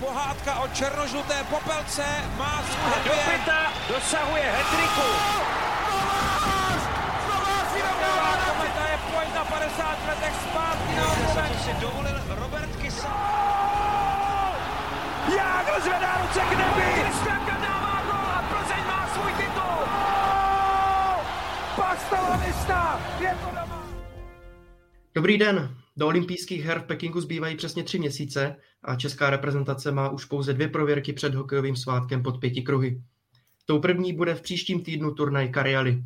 pohádka o černožluté popelce má svůj Do pěta dosahuje hetriku. Kometa je pojď na 50 letech zpátky na To si dovolil Robert Kysa. Jágr zvedá ruce k nebi! Kristianka dává gol a Plzeň má svůj titul. Pastalanista! Je to doma! Dobrý den. Do olympijských her v Pekingu zbývají přesně tři měsíce a česká reprezentace má už pouze dvě prověrky před hokejovým svátkem pod pěti kruhy. Tou první bude v příštím týdnu turnaj Kariali.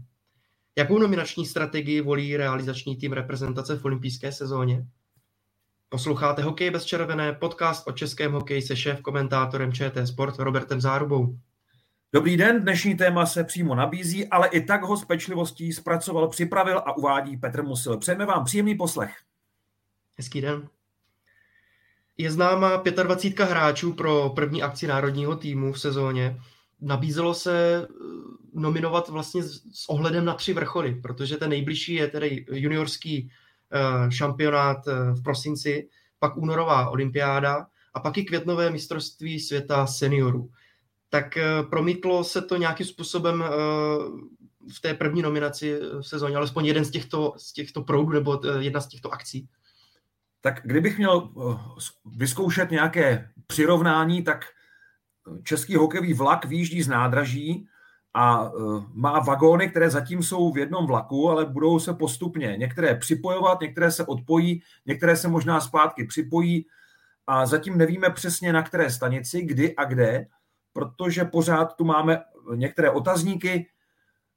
Jakou nominační strategii volí realizační tým reprezentace v olympijské sezóně? Posloucháte Hokej bez červené, podcast o českém hokeji se šéf komentátorem ČT Sport Robertem Zárubou. Dobrý den, dnešní téma se přímo nabízí, ale i tak ho s pečlivostí zpracoval, připravil a uvádí Petr Musil. Přejeme vám příjemný poslech. Hezký den. Je známa 25 hráčů pro první akci národního týmu v sezóně. Nabízelo se eh, nominovat vlastně s ohledem na tři vrcholy, protože ten nejbližší je tedy juniorský eh, šampionát eh, v prosinci, pak únorová olympiáda a pak i květnové mistrovství světa seniorů. Tak promítlo se to nějakým způsobem v té první nominaci v sezóně, alespoň jeden z těchto, z těchto proudů nebo jedna z těchto akcí. Tak kdybych měl eh, vyzkoušet nějaké přirovnání, tak český hokejový vlak výjíždí z nádraží a eh, má vagóny, které zatím jsou v jednom vlaku, ale budou se postupně některé připojovat, některé se odpojí, některé se možná zpátky připojí. A zatím nevíme přesně na které stanici, kdy a kde, protože pořád tu máme některé otazníky,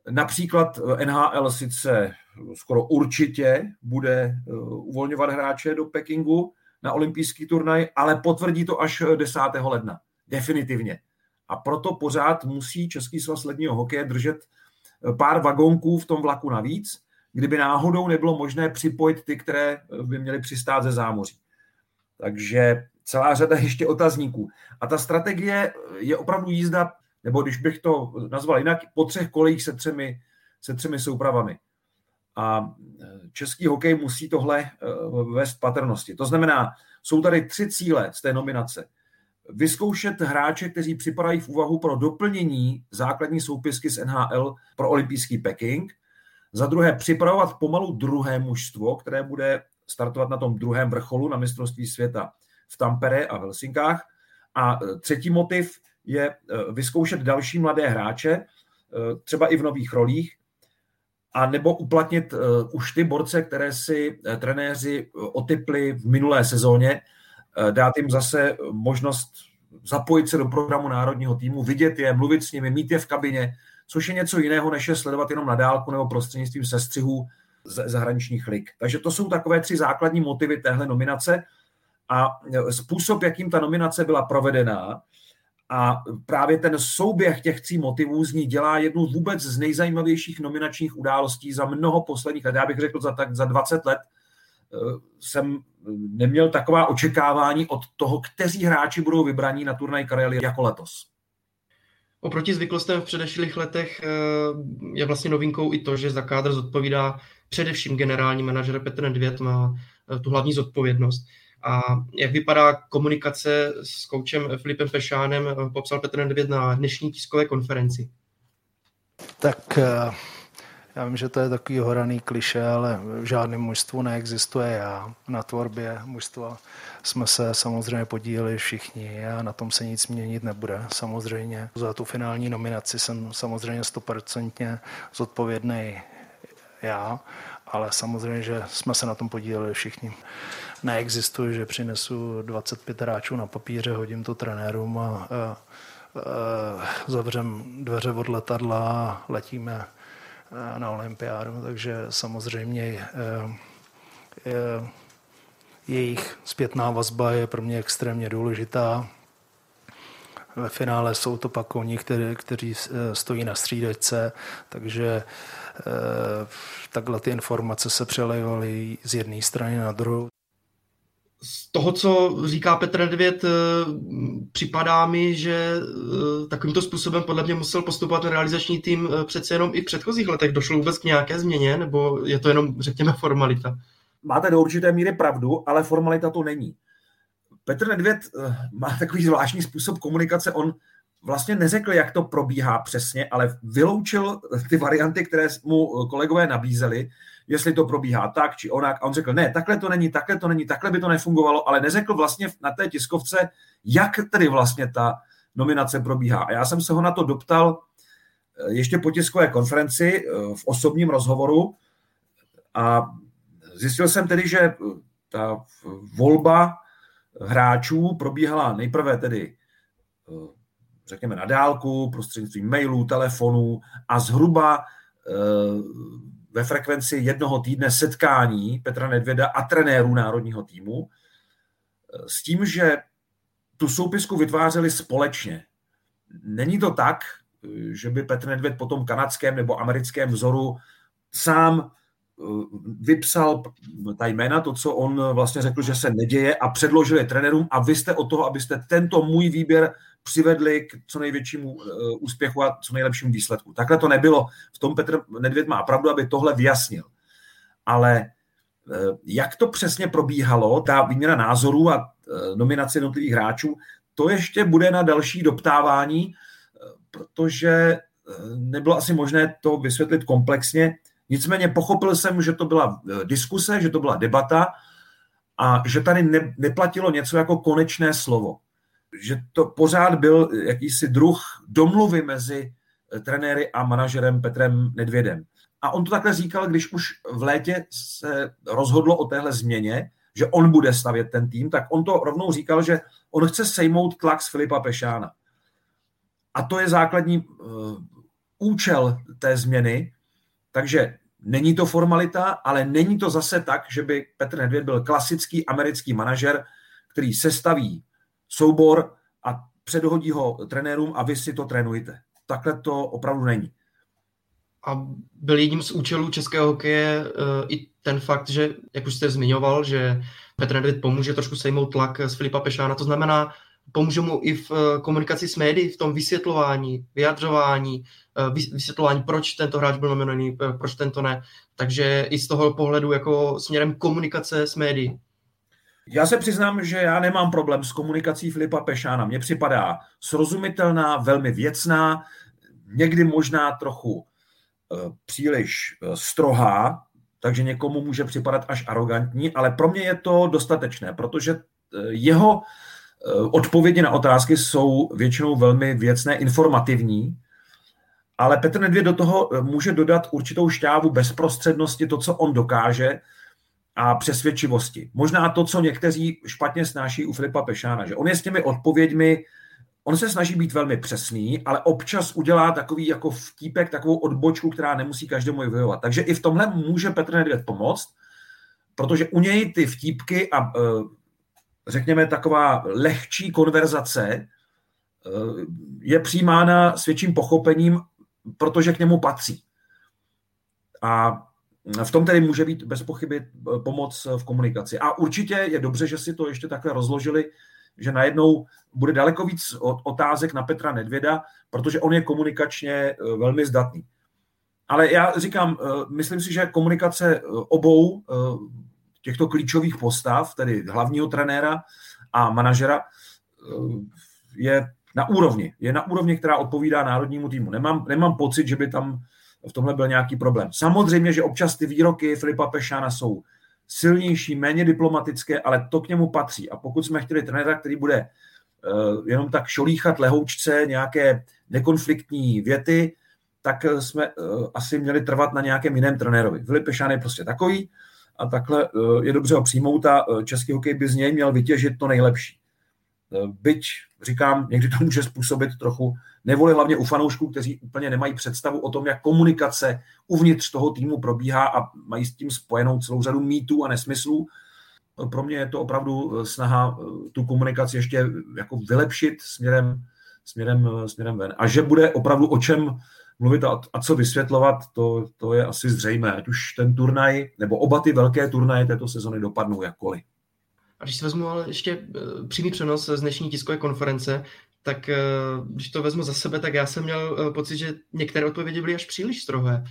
Například NHL sice skoro určitě bude eh, uvolňovat hráče do Pekingu na olympijský turnaj, ale potvrdí to až 10. ledna. Definitivně. A proto pořád musí Český svaz ledního hokeje držet eh, pár vagónků v tom vlaku navíc, kdyby náhodou nebylo možné připojit ty, které eh, by měly přistát ze zámoří. Takže celá řada ještě otazníků. A ta strategie je opravdu jízda nebo když bych to nazval jinak, po třech kolejích se třemi, se třemi soupravami. A český hokej musí tohle vést patrnosti. To znamená, jsou tady tři cíle z té nominace. Vyzkoušet hráče, kteří připadají v úvahu pro doplnění základní soupisky z NHL pro olympijský Peking. Za druhé, připravovat pomalu druhé mužstvo, které bude startovat na tom druhém vrcholu na mistrovství světa v Tampere a v Helsinkách. A třetí motiv, je eh, vyzkoušet další mladé hráče, eh, třeba i v nových rolích, a nebo uplatnit eh, už ty borce, které si trenéři otypli v minulé sezóně, dát jim zase možnost zapojit se do programu národního týmu, vidět je, mluvit s nimi, mít je v kabině, což je něco jiného, než je sledovat jenom na dálku nebo prostřednictvím sestřihů z zahraničních lig. Takže to jsou takové tři základní motivy téhle nominace a způsob, jakým ta nominace byla provedená, a právě ten souběh těch tří motivů z ní dělá jednu vůbec z nejzajímavějších nominačních událostí za mnoho posledních let. Já bych řekl, za, tak, za 20 let eh, jsem neměl taková očekávání od toho, kteří hráči budou vybraní na turnaj Karely jako letos. Oproti zvyklostem v předešlých letech eh, je vlastně novinkou i to, že za kádr zodpovídá především generální manažer Petr Nedvěd, má eh, tu hlavní zodpovědnost. A jak vypadá komunikace s koučem Filipem Pešánem, popsal Petr Nedvěd na dnešní tiskové konferenci. Tak eh, já vím, že to je takový horaný kliše, ale v žádném mužstvu neexistuje já. Na tvorbě mužstva jsme se samozřejmě podíleli všichni a na tom se nic měnit nebude. Samozřejmě za tu finální nominaci jsem samozřejmě stoprocentně zodpovědný já, ale samozřejmě, že jsme se na tom podíleli všichni neexistuje, že přinesu 25 hráčů na papíře, hodím to trenérům a, a, a zavřem dveře od letadla a letíme na olympiádu, takže samozřejmě je, je, jejich zpětná vazba je pro mě extrémně důležitá. Ve finále jsou to pak oni, kteří, kteří stojí na střídačce, takže takhle ty informace se přelevaly z jedné strany na druhou z toho, co říká Petr Nedvěd, eh, připadá mi, že eh, takovýmto způsobem podle mě musel postupovat realizační tým eh, přece jenom i v předchozích letech. Došlo vůbec k nějaké změně, nebo je to jenom, řekněme, formalita? Máte do určité míry pravdu, ale formalita to není. Petr Nedvěd má takový zvláštní způsob komunikace. On vlastně neřekl, jak to probíhá přesně, ale vyloučil ty varianty, které mu kolegové nabízeli, jestli to probíhá tak či onak. A on řekl, ne, takhle to není, takhle to není, takhle by to nefungovalo, ale neřekl vlastně na té tiskovce, jak tedy vlastně ta nominace probíhá. A já jsem se ho na to doptal eh, ještě po tiskové konferenci eh, v osobním rozhovoru a zjistil jsem tedy, že eh, ta volba hráčů probíhala nejprve tedy řekněme na dálku, prostřednictvím mailů, telefonů a zhruba ve frekvenci jednoho týdne setkání Petra Nedvěda a trenérů národního týmu s tím, že tu soupisku vytvářeli společně. Není to tak, že by Petr Nedvěd po tom kanadském nebo americkém vzoru sám eh, vypsal ta jména, to, co on vlastně řekl, že se neděje a předložil je trenérům a vy jste o toho, abyste tento můj výběr přivedli k co největšímu eh, úspěchu a co nejlepšímu výsledku. Takhle to nebylo. V tom Petr Nedvěd má pravdu, aby tohle vyjasnil. Ale eh, jak to přesně probíhalo, ta výměna názorů a eh, nominace jednotlivých hráčů, to ještě bude na další doptávání, protože nebylo asi možné to vysvětlit komplexně. Nicméně pochopil jsem, že to byla diskuse, že to byla debata a že tady ne, neplatilo něco jako konečné slovo že to pořád byl jakýsi druh domluvy mezi eh, trenéry a manažerem Petrem Nedvědem. A on to takhle říkal, když už v létě se rozhodlo o téhle změně, že on bude stavět ten tým, tak on to rovnou říkal, že on chce sejmout tlak z Filipa Pešána. A to je základní uh, účel té změny. Takže není to formalita, ale není to zase tak, že by Petr Nedvěd byl klasický americký manažer, který sestaví soubor a předhodí ho trenérům a vy si to trénujete. Takhle to opravdu není. A byl jedním z účelů českého hokeje uh, i ten fakt, že, jak už jste zmiňoval, že Petr Nedvěd pomůže trošku sejmout tlak z Filipa Pešána, to znamená, pomůže mu i v uh, komunikaci s médií, v tom vysvětlování, vyjadřování, uh, vysvětlování, proč tento hráč byl nominovaný, proč tento ne. Takže i z toho pohledu jako směrem komunikace s médií. Já se přiznám, že já nemám problém s komunikací Filipa Pešána. Mně připadá srozumitelná, velmi věcná, někdy možná trochu příliš strohá, takže někomu může připadat až arrogantní, ale pro mě je to dostatečné, protože jeho odpovědi na otázky jsou většinou velmi věcné, informativní, ale Petr Nedvěd do toho může dodat určitou šťávu bezprostřednosti, to, co on dokáže, a přesvědčivosti. Možná to, co někteří špatně snáší u Filipa Pešána, že on je s těmi odpověďmi, on se snaží být velmi přesný, ale občas udělá takový jako vtípek, takovou odbočku, která nemusí každému vyhovovat. Takže i v tomhle může Petr Nedvěd pomoct, protože u něj ty vtípky a e, řekněme taková lehčí konverzace e, je přijímána s větším pochopením, protože k němu patří. A v tom tedy může být bez pochyby eh, pomoc v komunikaci. A určitě je dobře, že si to ještě takhle rozložili, že najednou bude daleko víc otázek na Petra Nedvěda, protože on je komunikačně eh, velmi zdatný. Ale já říkám, eh, myslím si, že komunikace obou těchto klíčových postav, tedy hlavního trenéra a manažera, je na úrovni. Je na úrovni, která odpovídá národnímu týmu. Nemám, nemám pocit, že by tam v tomhle byl nějaký problém. Samozřejmě, že občas ty výroky Filipa Pešána jsou silnější, méně diplomatické, ale to k němu patří. A pokud jsme chtěli trenéra, který bude uh, jenom tak šolíchat lehoučce nějaké nekonfliktní věty, tak jsme uh, asi měli trvat na nějakém jiném trenérovi. Filip Pešán je prostě takový a takhle uh, je dobře ho přijmout a český hokej by z něj měl vytěžit to nejlepší. Byť, říkám, někdy to může způsobit trochu nevoli hlavně u fanoušků, kteří úplně nemají představu o tom, jak komunikace uvnitř toho týmu probíhá a mají s tím spojenou celou řadu mýtů a nesmyslů. Pro mě je to opravdu eh, snaha eh, tu komunikaci ještě jako vylepšit směrem, směrem, eh, směrem ven. A že bude opravdu o čem mluvit a, a co vysvětlovat, to, to je asi zřejmé. Ať už ten turnaj, nebo oba ty velké turnaje této sezony dopadnou jakkoliv. A když si vezmu ale ještě přímý přenos z dnešní tiskové konference, tak eh, když to vezmu za sebe, tak já jsem měl eh, pocit, že některé odpovědi byly až příliš strohé.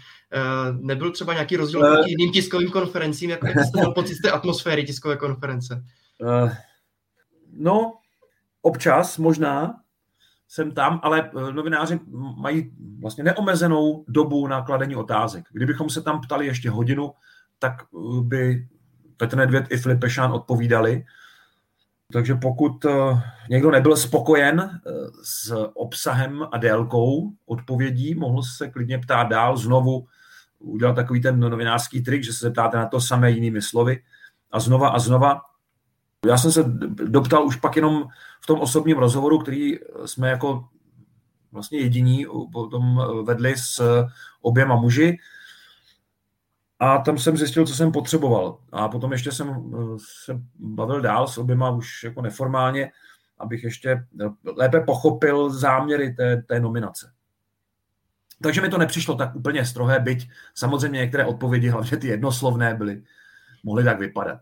Nebyl třeba nějaký rozdíl proti jiným tiskovým konferencím, jak, jak jste měl pocit z té atmosféry tiskové konference? No, občas možná jsem tam, ale eh, novináři mají vlastně neomezenou dobu na kladení otázek. Kdybychom se tam ptali ještě hodinu, tak eh, by Petr Nedvěd i Filip Pešán odpovídali. Takže pokud někdo nebyl spokojen s obsahem a délkou odpovědí, mohl se klidně ptát dál, znovu udělat takový ten novinářský trik, že se zeptáte na to samé jinými slovy a znova a znova. Já jsem se doptal už pak jenom v tom osobním rozhovoru, který jsme jako vlastně jediní potom vedli s oběma muži. A tam jsem zjistil, co jsem potřeboval. A potom ještě jsem se bavil dál s oběma už jako neformálně, abych ještě lépe pochopil záměry té, té nominace. Takže mi to nepřišlo tak úplně strohé, byť samozřejmě některé odpovědi, hlavně ty jednoslovné, byly, mohly tak vypadat.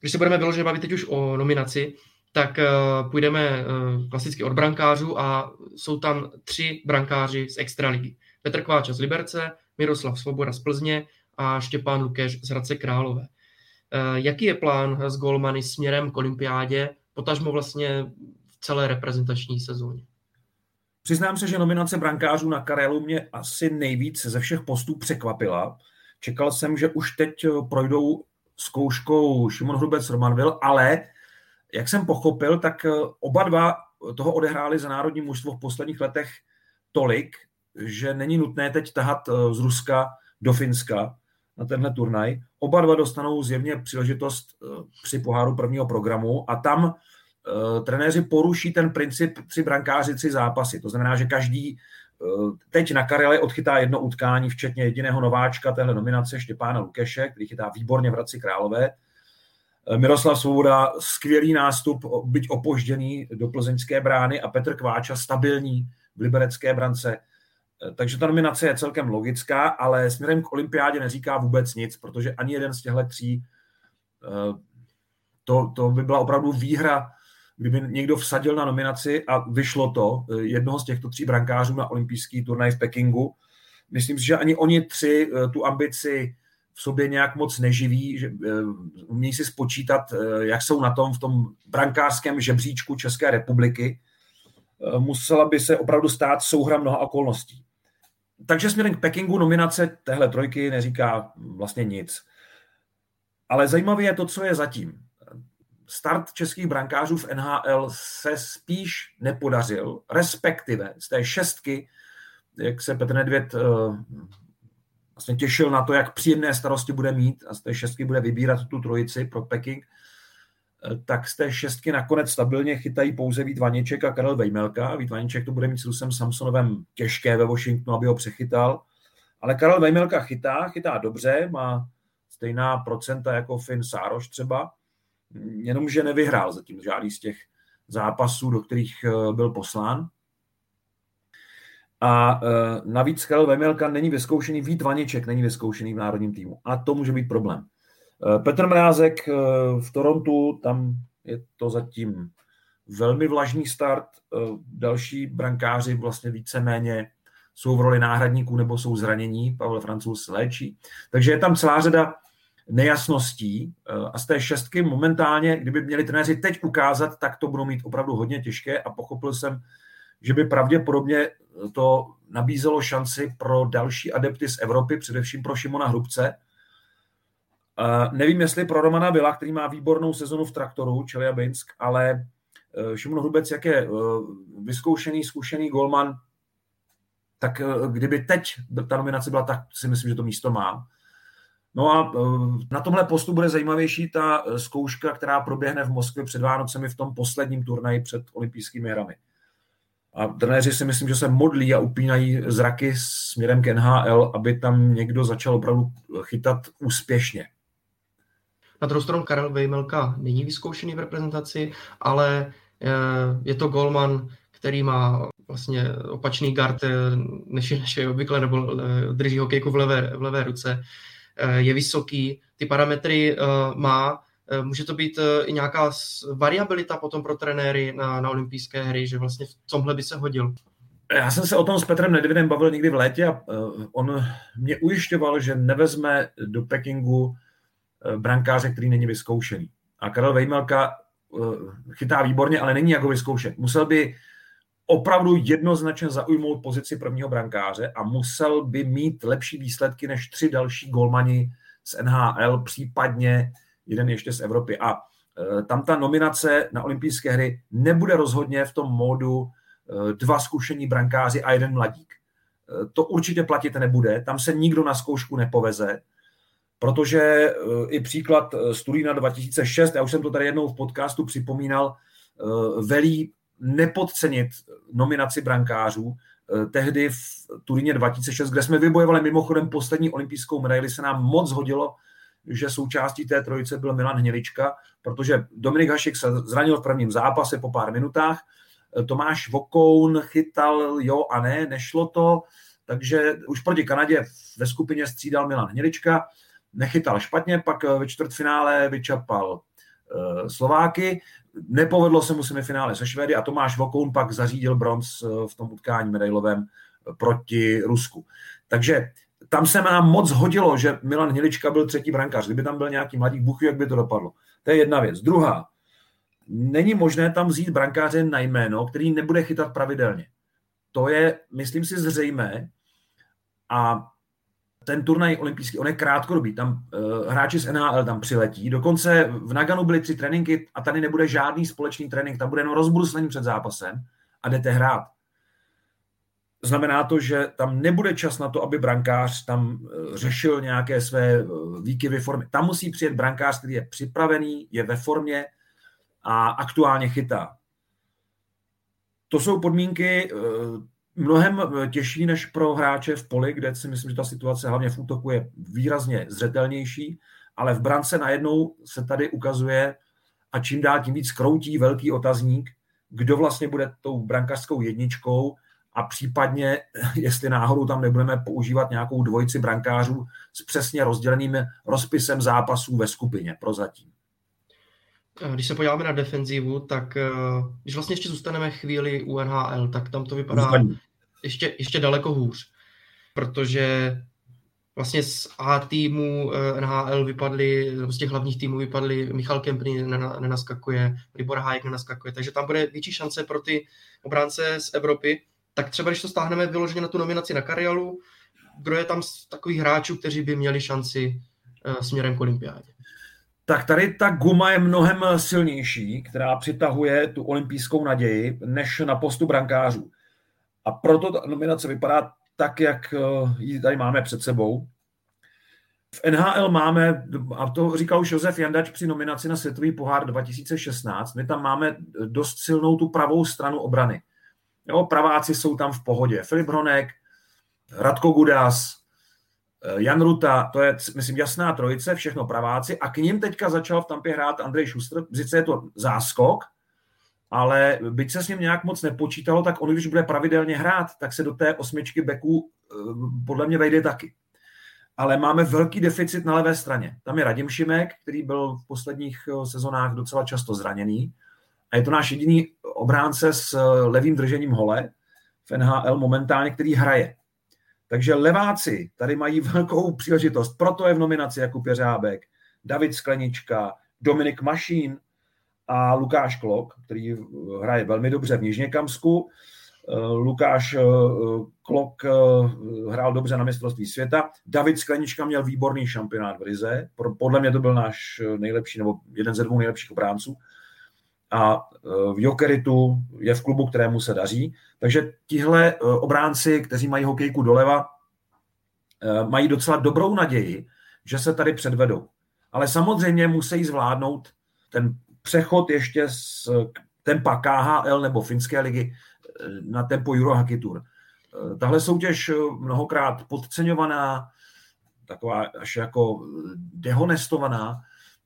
Když se budeme vyloženě bavit teď už o nominaci, tak uh, půjdeme uh, klasicky od brankářů a jsou tam tři brankáři z Extraligy. Petr Kváča z Liberce, Miroslav Svoboda z Plzně a Štěpán Lukeš z Hradce Králové. Uh, jaký je plán s golmany směrem k olympiádě, potažmo vlastně v celé reprezentační sezóně? Přiznám se, že nominace brankářů na Karelu mě asi nejvíc ze všech postů překvapila. Čekal jsem, že už teď projdou zkouškou Šimon Hrubec Romanville, ale jak jsem pochopil, tak eh, oba dva toho odehráli za národní mužstvo v posledních letech tolik, že není nutné teď tahat eh, z Ruska do Finska na tenhle turnaj. Oba dva dostanou zjevně příležitost eh, při poháru prvního programu a tam trenéři poruší ten princip tři brankáři, tři zápasy. To znamená, že každý teď na Karele odchytá jedno utkání, včetně jediného nováčka téhle nominace Štěpána Lukeše, který chytá výborně v Hradci Králové. Eh, Miroslav Svoboda, skvělý nástup, byť opožděný do plzeňské brány a Petr Kváča, stabilní v liberecké brance. Eh, takže ta nominace je celkem logická, ale směrem k olympiádě neříká vůbec nic, protože ani jeden z těchto tří to, to by byla opravdu výhra kdyby někdo vsadil na nominaci a vyšlo to, eh, jednoho z těchto tří brankářů na olympijský turnaj v Pekingu, myslím si, že ani oni tři eh, tu ambici v sobě nějak moc neživí, že eh, umí si spočítat, jak jsou na tom v tom brankářském žebříčku České republiky. Musela by se opravdu stát souhra mnoha okolností. Takže směrem k Pekingu nominace téhle trojky neříká vlastně nic. Ale zajímavé je to, co je zatím start českých brankářů v NHL se spíš nepodařil, respektive z té šestky, jak se Petr Nedvěd eh, vlastně těšil na to, jak příjemné starosti bude mít a z té šestky bude vybírat tu trojici pro Peking, eh, tak z té šestky nakonec stabilně chytají pouze Vít Vaněček a Karel Vejmelka. Vít Vaněček to bude mít s Rusem Samsonovem těžké ve Washingtonu, aby ho přechytal. Ale Karel Vejmelka chytá, chytá dobře, má stejná procenta jako Finn Sároš třeba jenomže nevyhrál zatím žádný z těch zápasů, do kterých eh, byl poslán. A eh, navíc Karel Vemelka není vyzkoušený, Vít Vaniček není vyzkoušený v národním týmu. A to může být problém. Eh, Petr Mrázek v Torontu, tam je to zatím velmi vlažný start. Další brankáři vlastně víceméně jsou v roli náhradníků nebo jsou zranění. Pavel Francouz léčí. Takže je tam celá řada nejasností eh, a z té šestky momentálně, kdyby měli trenéři teď ukázat, tak to budou mít opravdu hodně těžké a pochopil jsem, že by pravděpodobně to nabízelo šanci pro další adepty z Evropy, především pro Šimona Hrubce. Uh, nevím, jestli pro Romana Vila, který má výbornou sezonu v traktoru, Čeliabinsk, ale uh, Šimon Hrubec, jak je vyzkoušený, zkušený golman, tak kdyby teď ta nominace byla, tak si myslím, že to místo má. No a eh, na tomhle postu bude zajímavější ta eh, zkouška, která proběhne v Moskvě před Vánocemi v tom posledním turnaji před olympijskými hrami. A trenéři si myslím, že se modlí a upínají zraky směrem k NHL, aby tam někdo začal opravdu chytat úspěšně. Na druhou stranu Karel Vejmelka není vyzkoušený v reprezentaci, ale eh, je to golman, který má vlastně opačný gard, než než je obvykle, nebo drží hokejku v levé, v levé ruce. Eh, je vysoký, ty parametry eh, má, eh, může to být i nějaká variabilita potom pro trenéry na, na olympijské hry, že vlastně v tomhle by se hodil. Já jsem se o tom s Petrem Nedvědem bavil někdy v létě a on mě ujišťoval, že nevezme do Pekingu brankáře, který není vyzkoušený. A Karel Vejmelka chytá výborně, ale není jako vyzkoušet. Musel by opravdu jednoznačně zaujmout pozici prvního brankáře a musel by mít lepší výsledky než tři další golmani z NHL, případně jeden ještě z Evropy. A e, tam ta nominace na olympijské hry nebude rozhodně v tom módu e, dva zkušení brankáři a jeden mladík. E, to určitě platit nebude, tam se nikdo na zkoušku nepoveze, protože i příklad z Turína 2006, já už jsem to tady jednou v podcastu připomínal, velí nepodcenit nominaci brankářů. Eh, tehdy v Turíně 2006, kde jsme vybojovali mimochodem poslední olympijskou medaili, se nám moc hodilo, že součástí té trojice byl Milan Hnělička, protože Dominik Hašik se zranil v prvním zápase po pár minutách, eh, Tomáš Vokoun chytal jo a ne, nešlo to, takže už proti Kanadě ve skupině střídal Milan Hnělička, nechytal špatně, pak eh, ve čtvrtfinále vyčapal Slováky. Nepovedlo se mu semifinále se Švédy a Tomáš Vokoun pak zařídil bronz eh, v tom utkání medailovém eh, proti Rusku. Takže tam se nám moc hodilo, že Milan Hnilička byl třetí brankář. Kdyby tam byl nějaký mladý buch, jak by to dopadlo. To je jedna věc. Druhá, není možné tam vzít brankáře na jméno, který nebude chytat pravidelně. To je, myslím si, zřejmé. A ten turnaj olympijský, on je krátkodobý, tam uh, hráči z NHL tam přiletí, dokonce v Naganu byly tři tréninky a tady nebude žádný společný trénink, tam bude jenom rozbruslení před zápasem a jdete hrát. Znamená to, že tam nebude čas na to, aby brankář tam uh, řešil nějaké své uh, výkyvy formy. Tam musí přijet brankář, který je připravený, je ve formě a aktuálně chytá. To jsou podmínky, mnohem eh, těžší než pro hráče v poli, kde si myslím, že ta situace hlavně v útoku je výrazně zřetelnější, ale v brance najednou se tady ukazuje a čím dál tím víc kroutí velký otazník, kdo vlastně bude tou brankařskou jedničkou a případně, jestli náhodou tam nebudeme používat nějakou dvojici brankářů s přesně rozděleným rozpisem zápasů ve skupině prozatím. Když se podíváme na defenzivu, tak eh, když vlastně ještě zůstaneme chvíli u NHL, tak tam to vypadá ještě, ještě daleko hůř, protože vlastně z A týmu eh, NHL vypadly, z těch hlavních týmů vypadly Michal Kempny nenaskakuje, Libor Hájek nenaskakuje, takže tam bude větší šance pro ty obránce z Evropy. Tak třeba, když to stáhneme vyloženě na tu nominaci na Karialu, kdo je tam z takových hráčů, kteří by měli šanci uh, směrem k olympiádě? Tak tady ta guma je mnohem silnější, která přitahuje tu olympijskou naději, než na postu brankářů. A proto ta nominace vypadá tak, jak eh, ji tady máme před sebou. V NHL máme, a to říkal už Josef Jandač při nominaci na Světový pohár 2016, my tam máme dost silnou tu pravou stranu obrany. Jo, praváci jsou tam v pohodě. Filip Hronek, Radko Gudas, eh, Jan Ruta, to je, myslím, jasná trojice, všechno praváci. A k ním teďka začal v Tampě hrát Andrej Schuster. Sice je to záskok, ale byť se s ním nějak moc nepočítalo, tak on, když bude pravidelně hrát, tak se do té osmičky beků eh, podle mě vejde taky. Ale máme velký deficit na levé straně. Tam je Radim Šimek, který byl v posledních eh, sezonách docela často zraněný. A je to náš jediný obránce s eh, levým držením hole v NHL momentálně, který hraje. Takže leváci tady mají velkou příležitost. Proto je v nominaci Jakub Jeřábek, David Sklenička, Dominik Mašín, a Lukáš Klok, který hraje velmi dobře v Nižněkamsku. Eh, Lukáš eh, Klok eh, hrál dobře na mistrovství světa. David Sklenička měl výborný šampionát v Rize. Podle mě to byl náš nejlepší, nebo jeden ze dvou nejlepších obránců. A v Jokeritu je v klubu, kterému se daří. Takže tihle obránci, kteří mají hokejku doleva, mají docela dobrou naději, že se tady předvedou. Ale samozřejmě musí zvládnout ten přechod ještě z tempa KHL nebo finské ligy eh, na tempo Eurohockey Tour. Eh, tahle soutěž eh, mnohokrát podceňovaná, taková až jako dehonestovaná,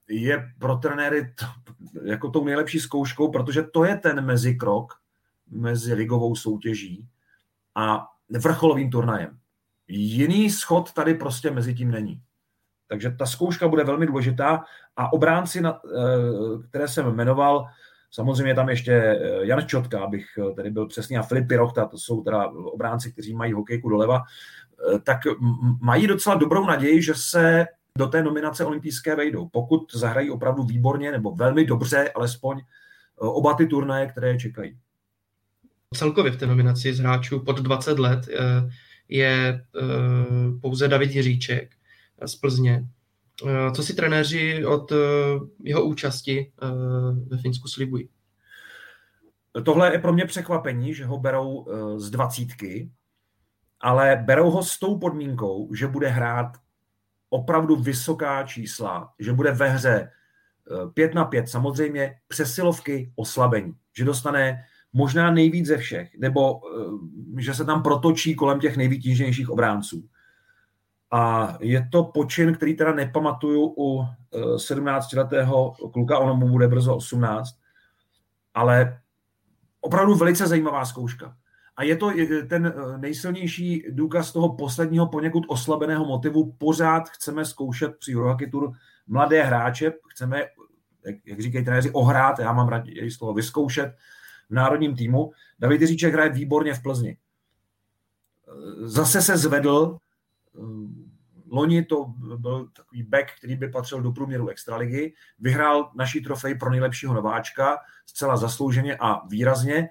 je pro trenéry to, jako tou nejlepší zkouškou, protože to je ten mezikrok mezi ligovou soutěží a vrcholovým turnajem. Jiný schod tady prostě mezi tím není. Takže ta zkouška bude velmi důležitá a obránci, eh, které jsem jmenoval, Samozřejmě tam ještě Jan Čotka, abych tedy byl přesný, a Filip Pirochta, to jsou teda obránci, kteří mají hokejku doleva, tak mají docela dobrou naději, že se do té nominace olympijské vejdou. Pokud zahrají opravdu výborně nebo velmi dobře, alespoň oba ty turnaje, které čekají. Celkově v té nominaci z hráčů pod 20 let je pouze David Jiříček z Plzně. Co si trenéři od jeho účasti ve Finsku slibují? Tohle je pro mě překvapení, že ho berou z dvacítky, ale berou ho s tou podmínkou, že bude hrát opravdu vysoká čísla, že bude ve hře 5 na 5, samozřejmě přesilovky oslabení, že dostane možná nejvíc ze všech, nebo že se tam protočí kolem těch nejvýtížnějších obránců. A je to počin, který teda nepamatuju u 17-letého kluka, ono mu bude brzo 18, ale opravdu velice zajímavá zkouška. A je to ten eh, nejsilnější důkaz toho posledního poněkud oslabeného motivu. Pořád chceme zkoušet při Eurohockey Tour mladé hráče, chceme, jak, jak říkají trenéři, ohrát, já mám její slovo, vyzkoušet v národním týmu. David Jiříček hraje výborně v Plzni. Eh, zase se zvedl, eh, loni to byl takový back, který by patřil do průměru extraligy, vyhrál naší trofej pro nejlepšího nováčka, zcela zaslouženě a výrazně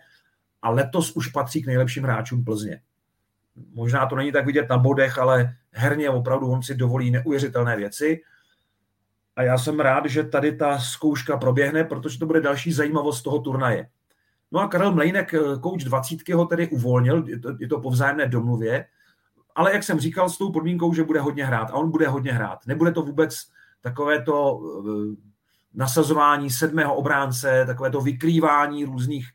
a letos už patří k nejlepším hráčům Plzně. Možná to není tak vidět na bodech, ale herně opravdu on si dovolí neuvěřitelné věci. A já jsem rád, že tady ta zkouška proběhne, protože to bude další zajímavost toho turnaje. No a Karel Mlejnek, kouč 20 ho tedy uvolnil, je to, je to po vzájemné domluvě, ale jak jsem říkal, s tou podmínkou, že bude hodně hrát. A on bude hodně hrát. Nebude to vůbec takové to uh, nasazování sedmého obránce, takové to vykrývání různých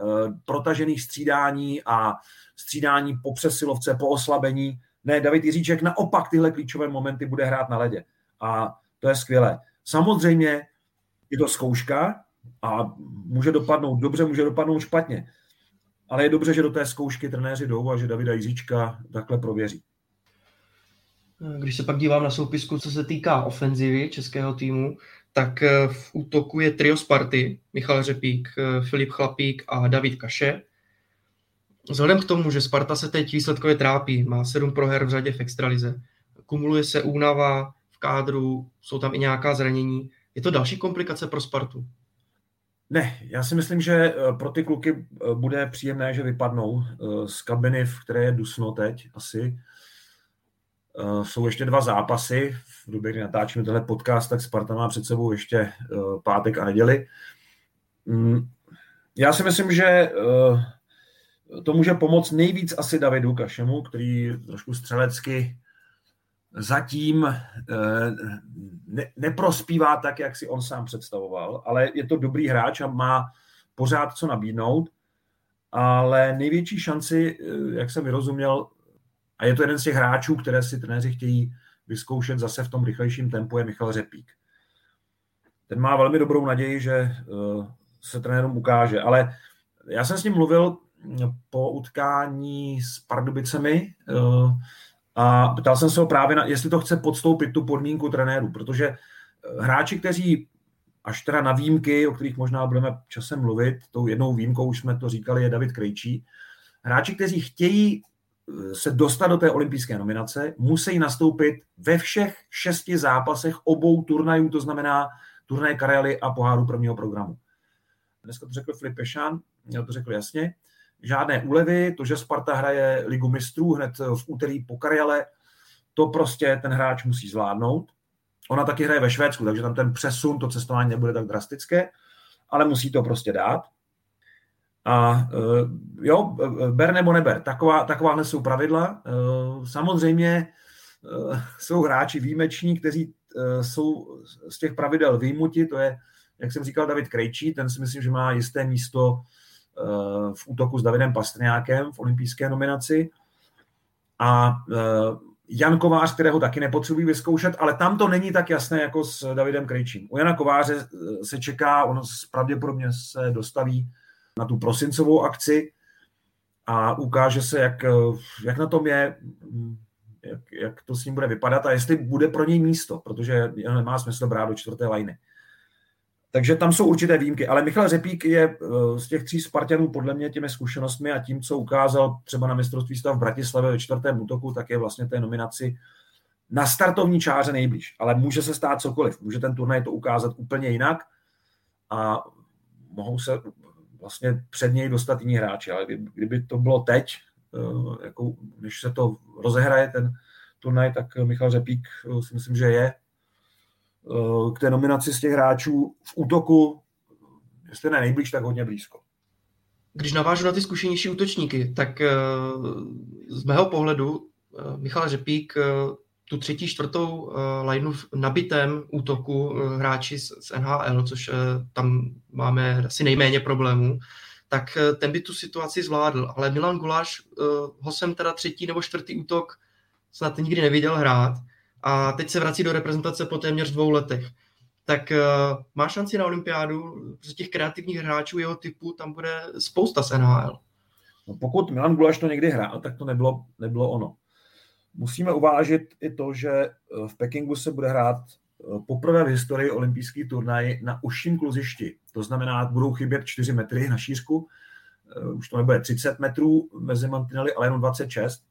Eh, protažených střídání a střídání po přesilovce, po oslabení. Ne, David Jiříček naopak tyhle klíčové momenty bude hrát na ledě. A to je skvělé. Samozřejmě je to zkouška a může dopadnout dobře, může dopadnout špatně. Ale je dobře, že do té zkoušky trenéři jdou a že Davida Jiříčka takhle prověří. Když se pak dívám na soupisku, co se týká ofenzivy českého týmu, tak eh, v útoku je trio Sparty, Michal Řepík, eh, Filip Chlapík a David Kaše. Vzhledem k tomu, že Sparta se teď výsledkově trápí, má sedm proher v řadě v extralize, kumuluje se únava v kádru, jsou tam i nějaká zranění. Je to další komplikace pro Spartu? Ne, já si myslím, že eh, pro ty kluky bude příjemné, že vypadnou z kabiny, v které je dusno teď asi. Jsou ještě dva zápasy v době, kdy natáčíme tenhle podcast, tak Sparta má před sebou ještě eh, pátek a neděli. Mm, já si myslím, že eh, to může pomoct nejvíc asi Davidu Kašemu, který trošku střelecky zatím eh, ne, neprospívá tak, jak si on sám představoval, ale je to dobrý hráč a má pořád co nabídnout, ale největší šanci, jak jsem vyrozuměl, a je to jeden z těch hráčů, které si trenéři chtějí vyzkoušet zase v tom rychlejším tempu je Michal Řepík. Ten má velmi dobrou naději, že eh, se trenérům ukáže, ale já jsem s ním mluvil po utkání s Pardubicemi eh, a ptal jsem se ho právě, na, jestli to chce podstoupit tu podmínku trenéru, protože eh, hráči, kteří až teda na výjimky, o kterých možná budeme časem mluvit, tou jednou výjimkou už jsme to říkali, je David Krejčí, hráči, kteří chtějí se dostat do té olympijské nominace, musí nastoupit ve všech šesti zápasech obou turnajů, to znamená turnaj Karely a poháru prvního programu. Dneska to řekl Filip Pešan, měl to řekl jasně. Žádné úlevy, to, že Sparta hraje ligu mistrů hned v úterý po Karele, to prostě ten hráč musí zvládnout. Ona taky hraje ve Švédsku, takže tam ten přesun, to cestování nebude tak drastické, ale musí to prostě dát. A uh, jo, ber nebo neber, taková, takováhle jsou pravidla. Samozřejmě jsou hráči výjimeční, kteří jsou z těch pravidel výjimuti, to je, jak jsem říkal, David Krejčí, ten si myslím, že má jisté místo v útoku s Davidem Pastrňákem v olympijské nominaci. A uh, Jan Kovář, kterého taky nepotřebují vyzkoušet, ale tam to není tak jasné jako s Davidem Krejčím. U Jana Kováře se čeká, on pravděpodobně se dostaví na tu prosincovou akci a ukáže se, jak, jak na tom je, jak, jak to s ním bude vypadat a jestli bude pro něj místo, protože nemá smysl brát do čtvrté lajny. Takže tam jsou určité výjimky, ale Michal Řepík je z těch tří Spartanů podle mě těmi zkušenostmi a tím, co ukázal třeba na mistrovství stav v Bratislavě ve čtvrtém útoku, tak je vlastně té nominaci na startovní čáře nejblíž. Ale může se stát cokoliv. Může ten turnaj to ukázat úplně jinak a mohou se vlastně před něj dostat jiní hráči. Ale kdyby to bylo teď, eh, jako, když se to rozehraje ten turnaj, tak Michal Řepík eh, si myslím, že je eh, k té nominaci z těch hráčů v útoku, jestli ne nejblíž, tak hodně blízko. Když navážu na ty zkušenější útočníky, tak z mého pohledu Michal Řepík tu třetí, čtvrtou lineu v nabitém útoku hráči z, NHL, což tam máme asi nejméně problémů, tak ten by tu situaci zvládl. Ale Milan Guláš, ho jsem teda třetí nebo čtvrtý útok snad nikdy neviděl hrát a teď se vrací do reprezentace po téměř dvou letech. Tak uh, má šanci na olympiádu, z těch kreativních hráčů jeho typu tam bude spousta z NHL. No pokud Milan Guláš to někdy hrál, tak to nebylo, nebylo ono. Musíme uvážit i to, že eh, v Pekingu se bude hrát eh, poprvé v historii olympijský turnaj na užším kluzišti. To znamená, budou chybět 4 metry na šířku, už to nebude 30 metrů mezi mantinely, ale jenom 26.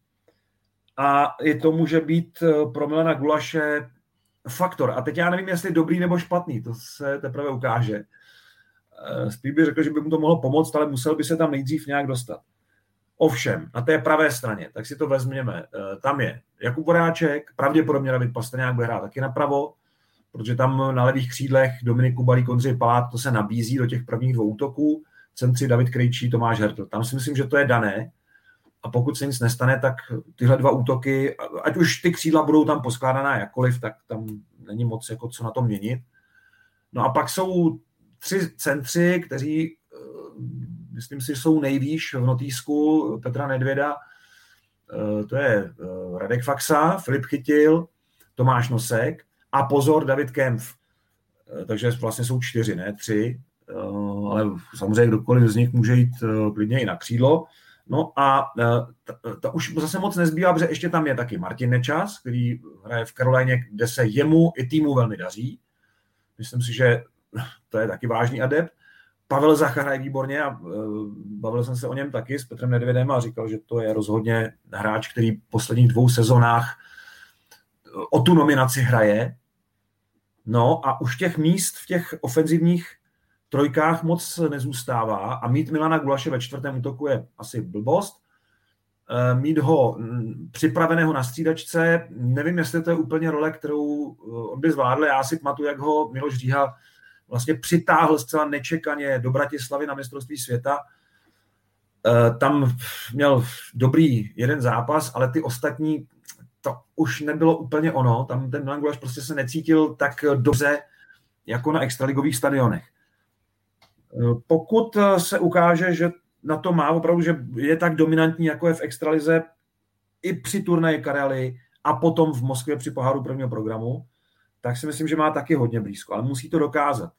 A i to může být pro Milana Gulaše faktor. A teď já nevím, jestli dobrý nebo špatný, to se teprve ukáže. Spíš bych řekl, že by mu to mohlo pomoct, ale musel by se tam nejdřív nějak dostat. Ovšem, na té pravé straně, tak si to vezměme, eh, tam je Jakub Voráček, pravděpodobně David Pastrňák bude hrát taky napravo, protože tam na levých křídlech Dominik Kubalík, Ondřej Palát, to se nabízí do těch prvních dvou útoků, centři David Krejčí, Tomáš Hertl. Tam si myslím, že to je dané a pokud se nic nestane, tak tyhle dva útoky, ať už ty křídla budou tam poskládaná jakkoliv, tak tam není moc jako co na to měnit. No a pak jsou tři centři, kteří myslím si, jsou nejvýš v notýsku Petra Nedvěda. Eh, to je eh, Radek Faxa, Filip Chytil, Tomáš Nosek a pozor David Kempf. Eh, takže vlastně jsou čtyři, ne tři, ale samozřejmě kdokoliv z nich může jít klidně i na křídlo. No a to už zase moc nezbývá, protože ještě tam je taky Martin Nečas, který hraje v Karolajně, kde se jemu i týmu velmi daří. Myslím si, že to je taky vážný adept. Pavel Zacha hraje výborně a uh, bavil jsem se o něm taky s Petrem Nedvědem a říkal, že to je rozhodně hráč, který v posledních dvou sezonách e, o tu nominaci hraje. No a už těch míst v těch ofenzivních trojkách moc nezůstává a mít Milana Gulaše ve čtvrtém útoku je asi blbost. E, mít ho připraveného na střídačce, nevím, jestli to je úplně role, kterou on by zvládl. Já si pamatuju, jak ho Miloš Říha vlastně přitáhl zcela nečekaně do Bratislavy na mistrovství světa. E, tam měl dobrý jeden zápas, ale ty ostatní, to už nebylo úplně ono. Tam ten Milan Gulaš prostě se necítil tak dobře jako na extraligových stadionech. E, pokud se ukáže, že na to má opravdu, že je tak dominantní, jako je v extralize, i při turnaji Karely a potom v Moskvě při poháru prvního programu, tak si myslím, že má taky hodně blízko, ale musí to dokázat.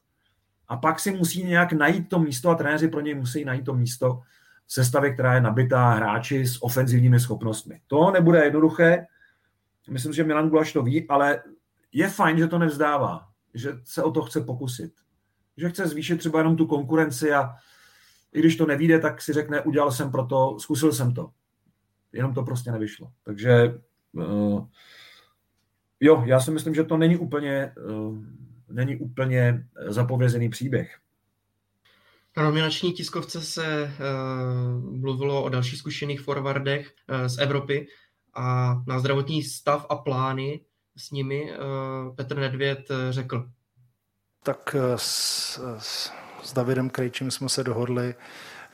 A pak si musí nějak najít to místo a trenéři pro něj musí najít to místo v sestavě, která je nabitá hráči s ofenzivními schopnostmi. To nebude jednoduché, myslím, že Milan Gulaš to ví, ale je fajn, že to nevzdává, že se o to chce pokusit. Že chce zvýšit třeba jenom tu konkurenci a i když to nevíde, tak si řekne, udělal jsem proto, zkusil jsem to. Jenom to prostě nevyšlo. Takže uh, jo, já si myslím, že to není úplně uh, není úplně eh, zapovězený příběh. Na nominační tiskovce se uh, mluvilo o dalších zkušených forwardech uh, z Evropy a na zdravotní stav a plány s nimi uh, Petr Nedvěd řekl. Tak s, s, s Davidem Krejčím jsme se dohodli,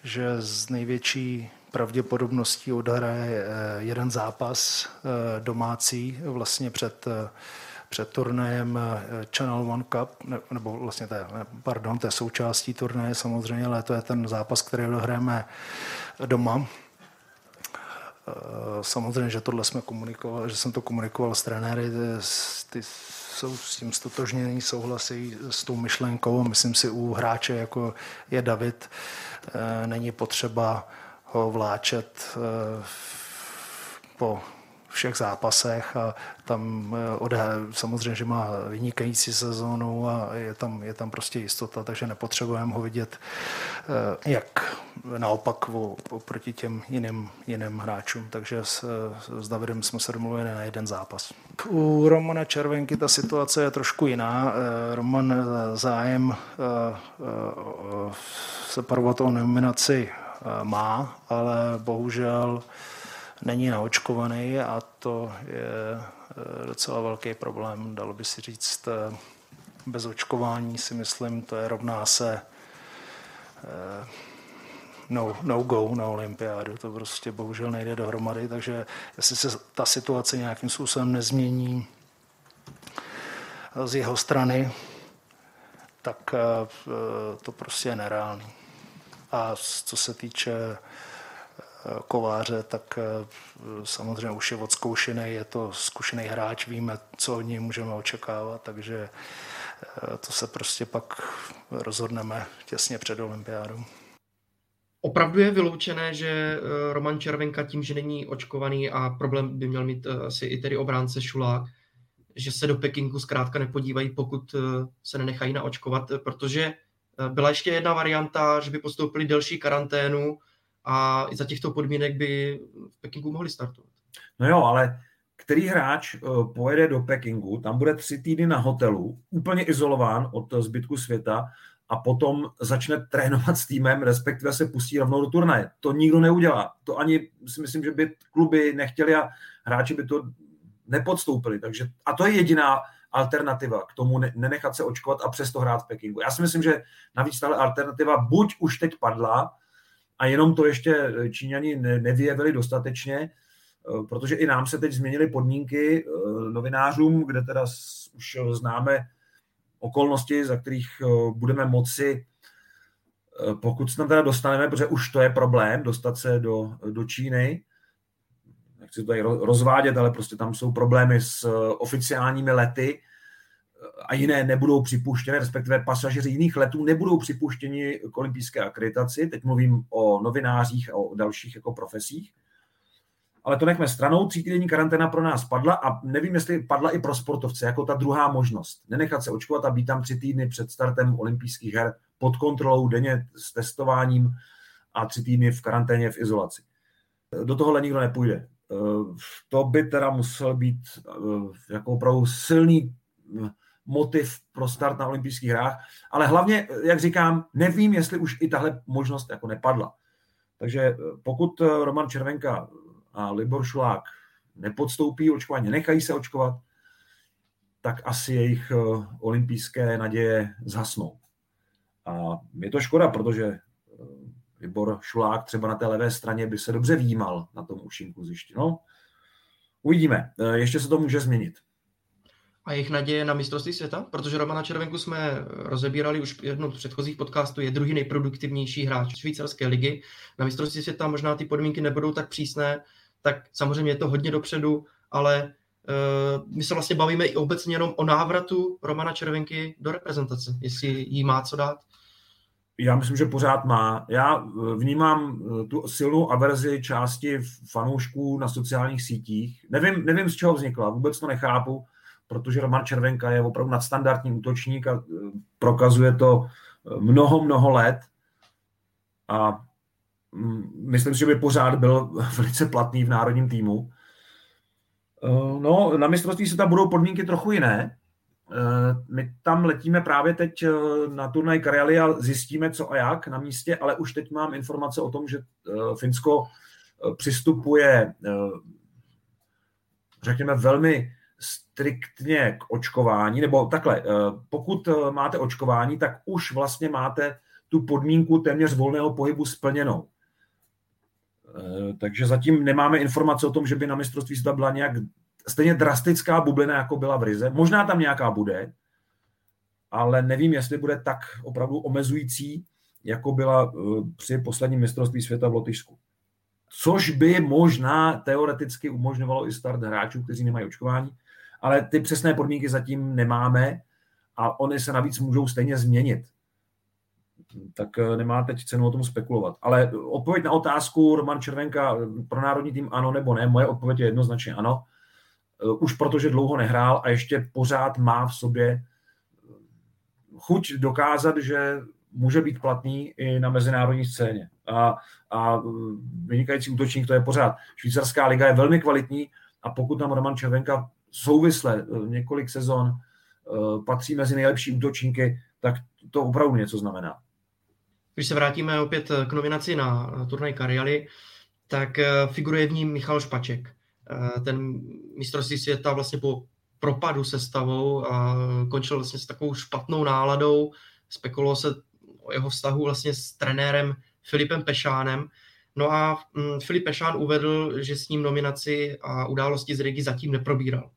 že z největší pravděpodobností odhraje jeden zápas domácí vlastně před před turnajem eh, Channel One Cup, nebo vlastně to je, pardon, to je součástí turnaje samozřejmě, ale to je ten zápas, který dohrajeme doma. Eh, samozřejmě, že tohle jsme komunikovali, že jsem to komunikoval s trenéry, ty jsou s tím stotožnění, souhlasí s tou myšlenkou. Myslím si, u hráče, jako je David, eh, není potřeba ho vláčet po všech zápasech a tam eh, odhe, samozřejmě, že má vynikající sezónu a je tam, je tam prostě jistota, takže nepotřebujeme ho vidět eh, jak naopak oproti těm jiným, jiným hráčům. Takže s, s Davidem jsme se domluvili na jeden zápas. U Romana Červenky ta situace je trošku jiná. Eh, Roman zájem separovat o nominaci má, ale bohužel není naočkovaný a to je eh, docela velký problém, dalo by si říct. Eh, bez očkování si myslím, to je rovná se eh, no, no go na olympiádu. To prostě bohužel nejde dohromady, takže jestli se ta situace nějakým způsobem nezmění z jeho strany, tak to prostě je nereálný. A co se týče kováře, tak eh, samozřejmě už je odzkoušený, je to zkušený hráč, víme, co od něj můžeme očekávat, takže eh, to se prostě pak rozhodneme těsně před olympiádou. Opravdu je vyloučené, že eh, Roman Červenka tím, že není očkovaný a problém by měl mít asi i tedy obránce Šulák, že se do Pekingu zkrátka nepodívají, pokud se nenechají naočkovat, protože byla ještě jedna varianta, že by postoupili delší karanténu, a i za těchto podmínek by v Pekingu mohli startovat. No jo, ale který hráč eh, pojede do Pekingu, tam bude tři týdny na hotelu, úplně izolován od zbytku světa a potom začne trénovat s týmem, respektive se pustí rovnou do turnaje. To nikdo neudělá. To ani si myslím, že by kluby nechtěli a hráči by to nepodstoupili. Takže, a to je jediná alternativa k tomu nenechat se očkovat a přesto hrát v Pekingu. Já si myslím, že navíc tahle alternativa buď už teď padla, a jenom to ještě Číňani nevyjevili dostatečně, eh, protože i nám se teď změnily podmínky eh, novinářům, kde teda už známe okolnosti, za kterých eh, budeme moci, pokud se tam teda dostaneme, protože už to je problém, dostat se do, do Číny, nechci to tady rozvádět, ale prostě tam jsou problémy s oficiálními lety, a jiné nebudou připuštěny, respektive pasažeři jiných letů nebudou připuštěni k olympijské akreditaci. Teď mluvím o novinářích a o dalších jako profesích. Ale to nechme stranou. Třítýdenní karanténa pro nás padla a nevím, jestli padla i pro sportovce, jako ta druhá možnost. Nenechat se očkovat a být tam tři týdny před startem olympijských her pod kontrolou, denně s testováním a tři týdny v karanténě v izolaci. Do tohohle nikdo nepůjde. To by teda musel být eh, jako opravdu silný motiv pro start na olympijských hrách, ale hlavně, jak říkám, nevím, jestli už i tahle možnost jako nepadla. Takže eh, pokud eh, Roman Červenka a Libor Šulák nepodstoupí očkování, nechají se očkovat, tak asi jejich eh, olympijské naděje zhasnou. A je to škoda, protože Libor Šulák třeba na té levé straně by se dobře výjímal na tom ušinku zjiště. No, uvidíme. Ještě se to může změnit a jejich naděje na mistrovství světa, protože Romana Červenku jsme rozebírali už jednou z předchozích podcastů, je druhý nejproduktivnější hráč švýcarské ligy. Na mistrovství světa možná ty podmínky nebudou tak přísné, tak samozřejmě je to hodně dopředu, ale uh, my se vlastně bavíme i obecně jenom o návratu Romana Červenky do reprezentace, jestli jí má co dát. Já myslím, že pořád má. Já eh, vnímám eh, tu silnou averzi části fanoušků na sociálních sítích. Nevím, nevím, z čeho vznikla, vůbec to nechápu protože Roman Červenka je opravdu nadstandardní útočník a e, prokazuje to e, mnoho, mnoho let. A mm, myslím si, že by pořád byl velice platný v národním týmu. E, no, na mistrovství se tam budou podmínky trochu jiné. My tam letíme právě teď na turnaj Karely a zjistíme, co a jak na místě, ale už teď mám informace o tom, že Finsko přistupuje, řekněme, velmi striktně k očkování, nebo takhle, eh, pokud eh, máte očkování, tak už vlastně máte tu podmínku téměř volného pohybu splněnou. Eh, takže zatím nemáme informace o tom, že by na mistrovství světa byla nějak stejně drastická bublina, jako byla v Rize. Možná tam nějaká bude, ale nevím, jestli bude tak opravdu omezující, jako byla při posledním mistrovství světa v Lotyšsku. Což by možná teoreticky umožňovalo i start hráčů, kteří nemají očkování, ale ty přesné podmínky zatím nemáme a oni se navíc můžou stejně změnit. tak eh, nemá teď cenu o tom spekulovat. Ale odpověď na otázku Roman Červenka pro národní tým ano nebo ne, moje odpověď je jednoznačně ano. Už protože dlouho nehrál a ještě pořád má v sobě chuť dokázat, že může být platný i na mezinárodní scéně. A, a vynikající útočník to je pořád. Švýcarská liga je velmi kvalitní a pokud tam Roman Červenka souvisle několik sezon patří mezi nejlepší útočníky, tak to opravdu něco znamená. Když se vrátíme opět k nominaci na turnaj Kariali, tak eh, figuruje v ní Michal Špaček. Eh, ten mistrovství světa vlastně po propadu se stavou a končil vlastně s takovou špatnou náladou. Spekulovalo se o jeho vztahu vlastně s trenérem Filipem Pešánem. No a mm, Filip Pešán uvedl, že s ním nominaci a události z Rigi zatím neprobíral.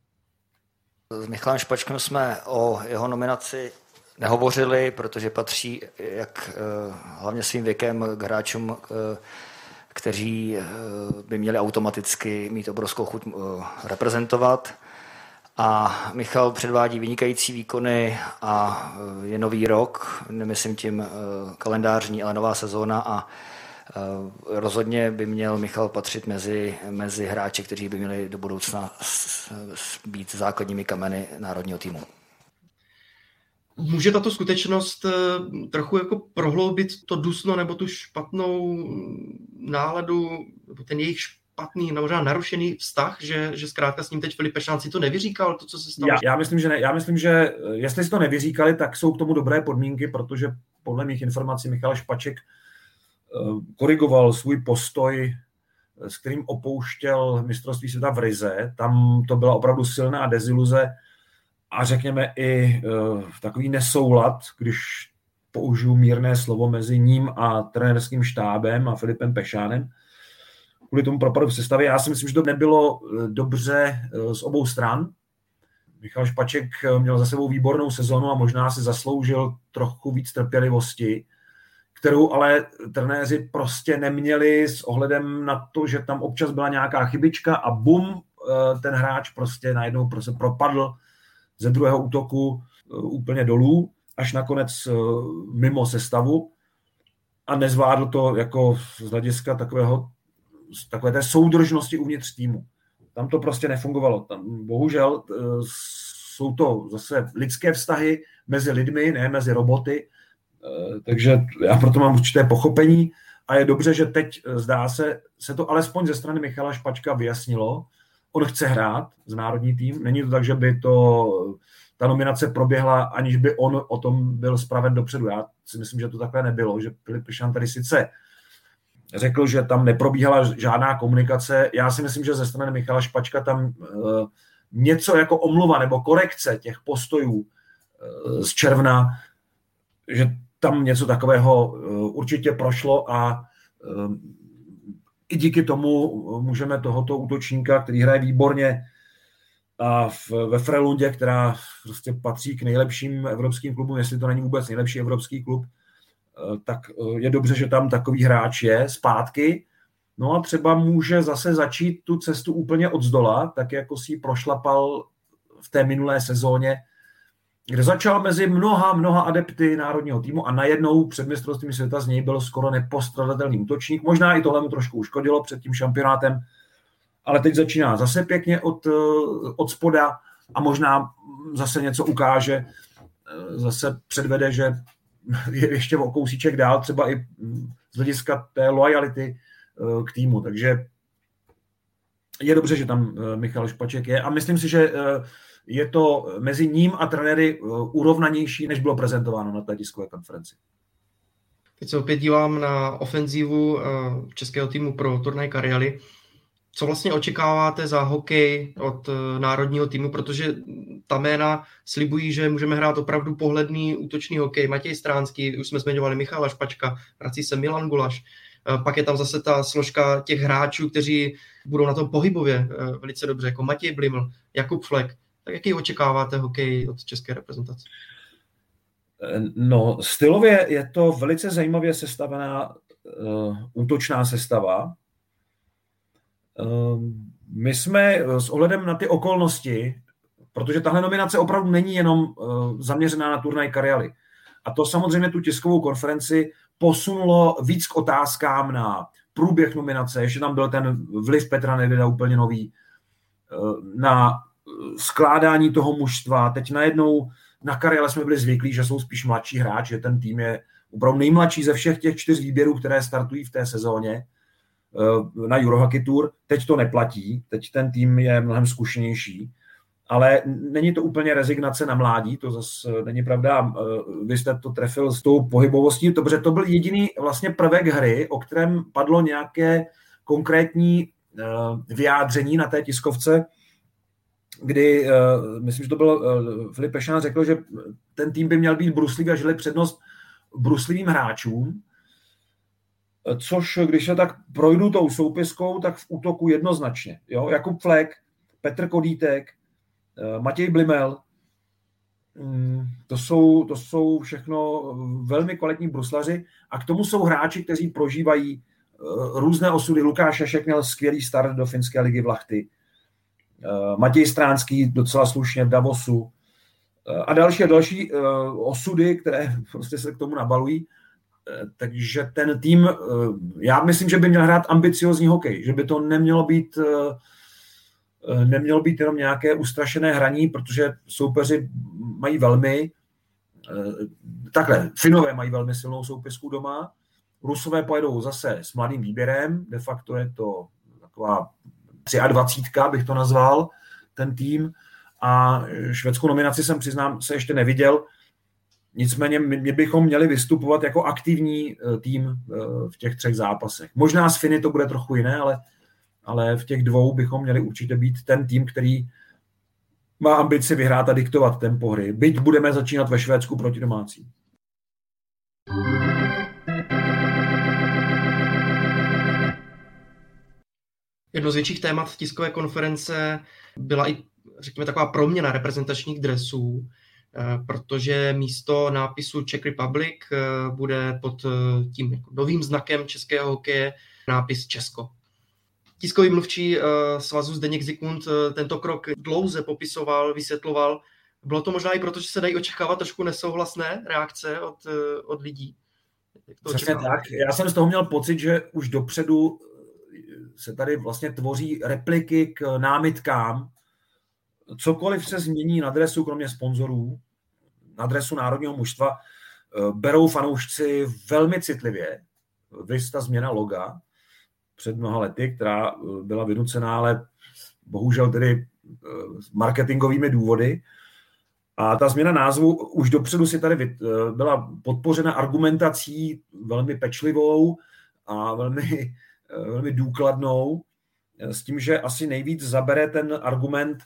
S Michalem Špačkem jsme o jeho nominaci nehovořili, protože patří jak eh, hlavně svým věkem k hráčům, eh, kteří eh, by měli automaticky mít obrovskou chuť reprezentovat. A Michal předvádí vynikající výkony a je nový rok, nemyslím tím kalendářní, ale nová sezóna a rozhodně by měl Michal patřit mezi, mezi hráče, kteří by měli do budoucna být základními kameny národního týmu. Může tato skutečnost eh, trochu jako prohloubit to dusno nebo tu špatnou náladu, nebo ten jejich špatný, možná narušený vztah, že, že zkrátka s ním teď Filip Pešán si to nevyříkal, to, co se stalo? Já, já, myslím, že ne. Já myslím, že eh, jestli si to nevyříkali, tak jsou k tomu dobré podmínky, protože podle mých informací Michal Špaček eh, korigoval svůj postoj, s kterým opouštěl mistrovství světa v Rize. Tam to byla opravdu silná deziluze a řekněme i uh, takový nesoulad, když použiju mírné slovo mezi ním a trenérským štábem a Filipem Pešánem, kvůli tomu propadu v sestavě. Já si myslím, že to nebylo eh, dobře z obou stran. Michal Špaček měl za sebou výbornou sezonu a možná si zasloužil trochu víc trpělivosti, kterou ale trenéři prostě neměli s ohledem na to, že tam občas byla nějaká chybička a bum, ten hráč prostě najednou prostě propadl ze druhého útoku eh, úplně dolů, až nakonec eh, mimo sestavu a nezvládl to jako z hlediska takového, takové té soudržnosti uvnitř týmu. Tam to prostě nefungovalo. Tam bohužel eh, jsou to zase lidské vztahy mezi lidmi, ne mezi roboty, takže já proto mám určité pochopení a je dobře, že teď zdá se, se to alespoň ze strany Michala Špačka vyjasnilo, on chce hrát z národní tým. Není to tak, že by to ta nominace proběhla, aniž by on o tom byl spraven dopředu. Já si myslím, že to takhle nebylo, že Filip Pišan tady sice řekl, že tam neprobíhala žádná komunikace. Já si myslím, že ze strany Michala Špačka tam něco jako omluva nebo korekce těch postojů z června, že tam něco takového uh, určitě prošlo a i díky tomu můžeme tohoto útočníka, který hraje výborně a v, ve Frelundě, která prostě patří k nejlepším evropským klubům, jestli to není vůbec nejlepší evropský klub, eh, tak eh, je dobře, že tam takový hráč je zpátky. No a třeba může zase začít tu cestu úplně od zdola, tak jako si ji prošlapal v té minulé sezóně kde začal mezi mnoha, mnoha adepty národního týmu a najednou před mistrovstvím světa z něj byl skoro nepostradatelný útočník. Možná i tohle mu trošku uškodilo před tím šampionátem, ale teď začíná zase pěkně od, eh, od spoda a možná zase něco ukáže, eh, zase předvede, že je ještě o kousíček dál, třeba i z hlediska té lojality eh, k týmu. Takže je dobře, že tam Michal Špaček je a myslím si, že je to mezi ním a trenéry eh, urovnanější, než bylo prezentováno na té diskové konferenci. Teď se opět dívám na ofenzívu eh, českého týmu pro turnaj Kariali. Co vlastně očekáváte za hokej od eh, národního týmu, protože ta jména slibují, že můžeme hrát opravdu pohledný útočný hokej. Matěj Stránský, už jsme zmiňovali Michala Špačka, vrací se Milan Gulaš. Pak je tam zase ta složka těch hráčů, kteří budou na tom pohybově velice dobře, jako Matěj Bliml, Jakub Flek. Tak jaký očekáváte hokej od české reprezentace? No, stylově je to velice zajímavě sestavená uh, útočná sestava. Uh, my jsme s ohledem na ty okolnosti, protože tahle nominace opravdu není jenom uh, zaměřená na turnaj Karialy, A to samozřejmě tu tiskovou konferenci posunulo víc k otázkám na průběh nominace, ještě tam byl ten vliv Petra Nedvěda úplně nový, eh, na skládání toho mužstva. Teď najednou na Karele jsme byli zvyklí, že jsou spíš mladší hráči, že ten tým je opravdu nejmladší ze všech těch čtyř výběrů, které startují v té sezóně eh, na Eurohockey Tour. Teď to neplatí, teď ten tým je mnohem zkušenější, ale není to úplně rezignace na mládí, to zase není pravda. Eh, vy jste to trefil s tou pohybovostí, protože to byl jediný vlastně prvek hry, o kterém padlo nějaké konkrétní eh, vyjádření na té tiskovce, kdy, myslím, že to byl Filip Pešán řekl, že ten tým by měl být bruslivý a žili přednost bruslivým hráčům, což když se tak projdu tou soupiskou, tak v útoku jednoznačně. Jo? Jakub Flek, Petr Kodítek, eh, Matěj Blimel, mm, to jsou, to jsou všechno velmi kvalitní bruslaři a k tomu jsou hráči, kteří prožívají eh, různé osudy. Lukáš Šešek měl skvělý start do finské ligy v Lachty. Eh, Matěj Stránský docela slušně v Davosu a další a další uh, osudy, které prostě se k tomu nabalují. Takže ten tým, já myslím, že by měl hrát ambiciozní hokej, že by to nemělo být nemělo být jenom nějaké ustrašené hraní, protože soupeři mají velmi takhle, Finové mají velmi silnou soupisku doma, Rusové pojedou zase s mladým výběrem, de facto je to taková 23, bych to nazval, ten tým, a švédskou nominaci jsem, přiznám, se ještě neviděl. Nicméně my, bychom měli vystupovat jako aktivní eh, tým eh, v těch třech zápasech. Možná s Finy to bude trochu jiné, ale, ale v těch dvou bychom měli určitě být ten tým, který má ambici vyhrát a diktovat tempo hry. Byť budeme začínat ve Švédsku proti domácí. Jedno z větších témat tiskové konference byla i řekněme, taková proměna reprezentačních dresů, eh, protože místo nápisu Czech Republic eh, bude pod eh, tím jako novým znakem českého hokeje nápis Česko. Tiskový mluvčí svazu Zdeněk Zikmund tento krok dlouze popisoval, vysvětloval. Bylo to možná i proto, že se dají očekávat trošku nesouhlasné reakce od, od lidí. Přesně tak. Já jsem z toho měl pocit, že už dopředu se tady vlastně tvoří repliky k námitkám, cokoliv se změní na dresu, kromě sponzorů, na dresu národního mužstva, eh, berou fanoušci velmi citlivě. Vysta změna loga před mnoha lety, která eh, byla vynucená, ale bohužel tedy eh, marketingovými důvody. A ta změna názvu už dopředu si tady byla podpořena argumentací velmi pečlivou a velmi, velmi důkladnou, s tím, že asi nejvíc zabere ten argument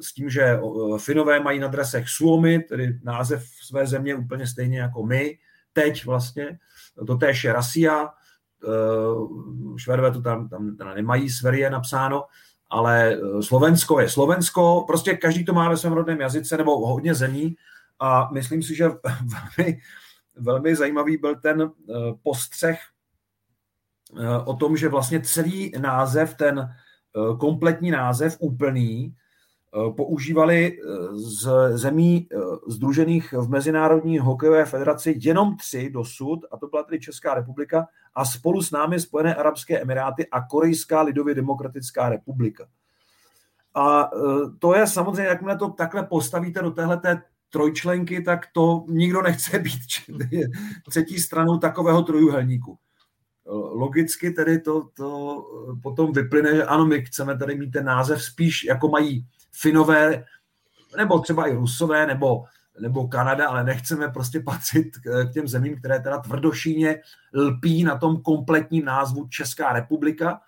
s tím, že Finové mají na dresech Suomi, tedy název své země úplně stejně jako my, teď vlastně, to též je Rasia, Švédové to tam, tam nemají Sverie napsáno, ale Slovensko je Slovensko, prostě každý to má ve svém rodném jazyce, nebo hodně zemí a myslím si, že velmi, velmi zajímavý byl ten postřeh o tom, že vlastně celý název, ten kompletní název úplný, Eh, používali eh, z zemí eh, združených v Mezinárodní hokejové federaci jenom tři dosud, a to byla tedy Česká republika a spolu s námi Spojené Arabské Emiráty a Korejská lidově demokratická republika. A to je samozřejmě, jakmile to takhle postavíte do téhleté trojčlenky, tak to nikdo nechce být třetí stranou takového trojuhelníku. Logicky tedy to, to potom vyplyne, že ano, my chceme tady mít ten název spíš, jako mají Finové, nebo třeba i Rusové, nebo, nebo Kanada, ale nechceme prostě patřit k těm zemím, které teda tvrdošíně lpí na tom kompletním názvu Česká republika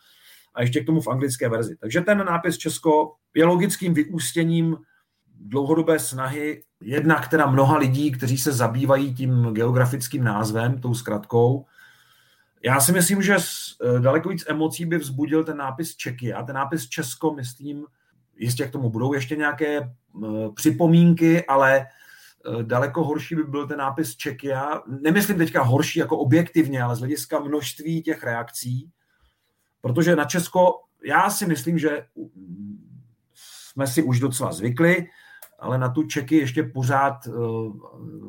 a ještě k tomu v anglické verzi. Takže ten nápis Česko je logickým vyústěním dlouhodobé snahy jednak teda mnoha lidí, kteří se zabývají tím geografickým názvem, tou zkratkou. Já si myslím, že daleko víc emocí by vzbudil ten nápis Čeky a ten nápis Česko, myslím, Jistě k tomu budou ještě nějaké připomínky, ale eh, daleko horší by byl ten nápis Čekia. Nemyslím teďka horší jako objektivně, ale z hlediska množství těch reakcí, protože na Česko, já si myslím, že jsme si už docela zvykli, ale na tu Čeky ještě pořád eh,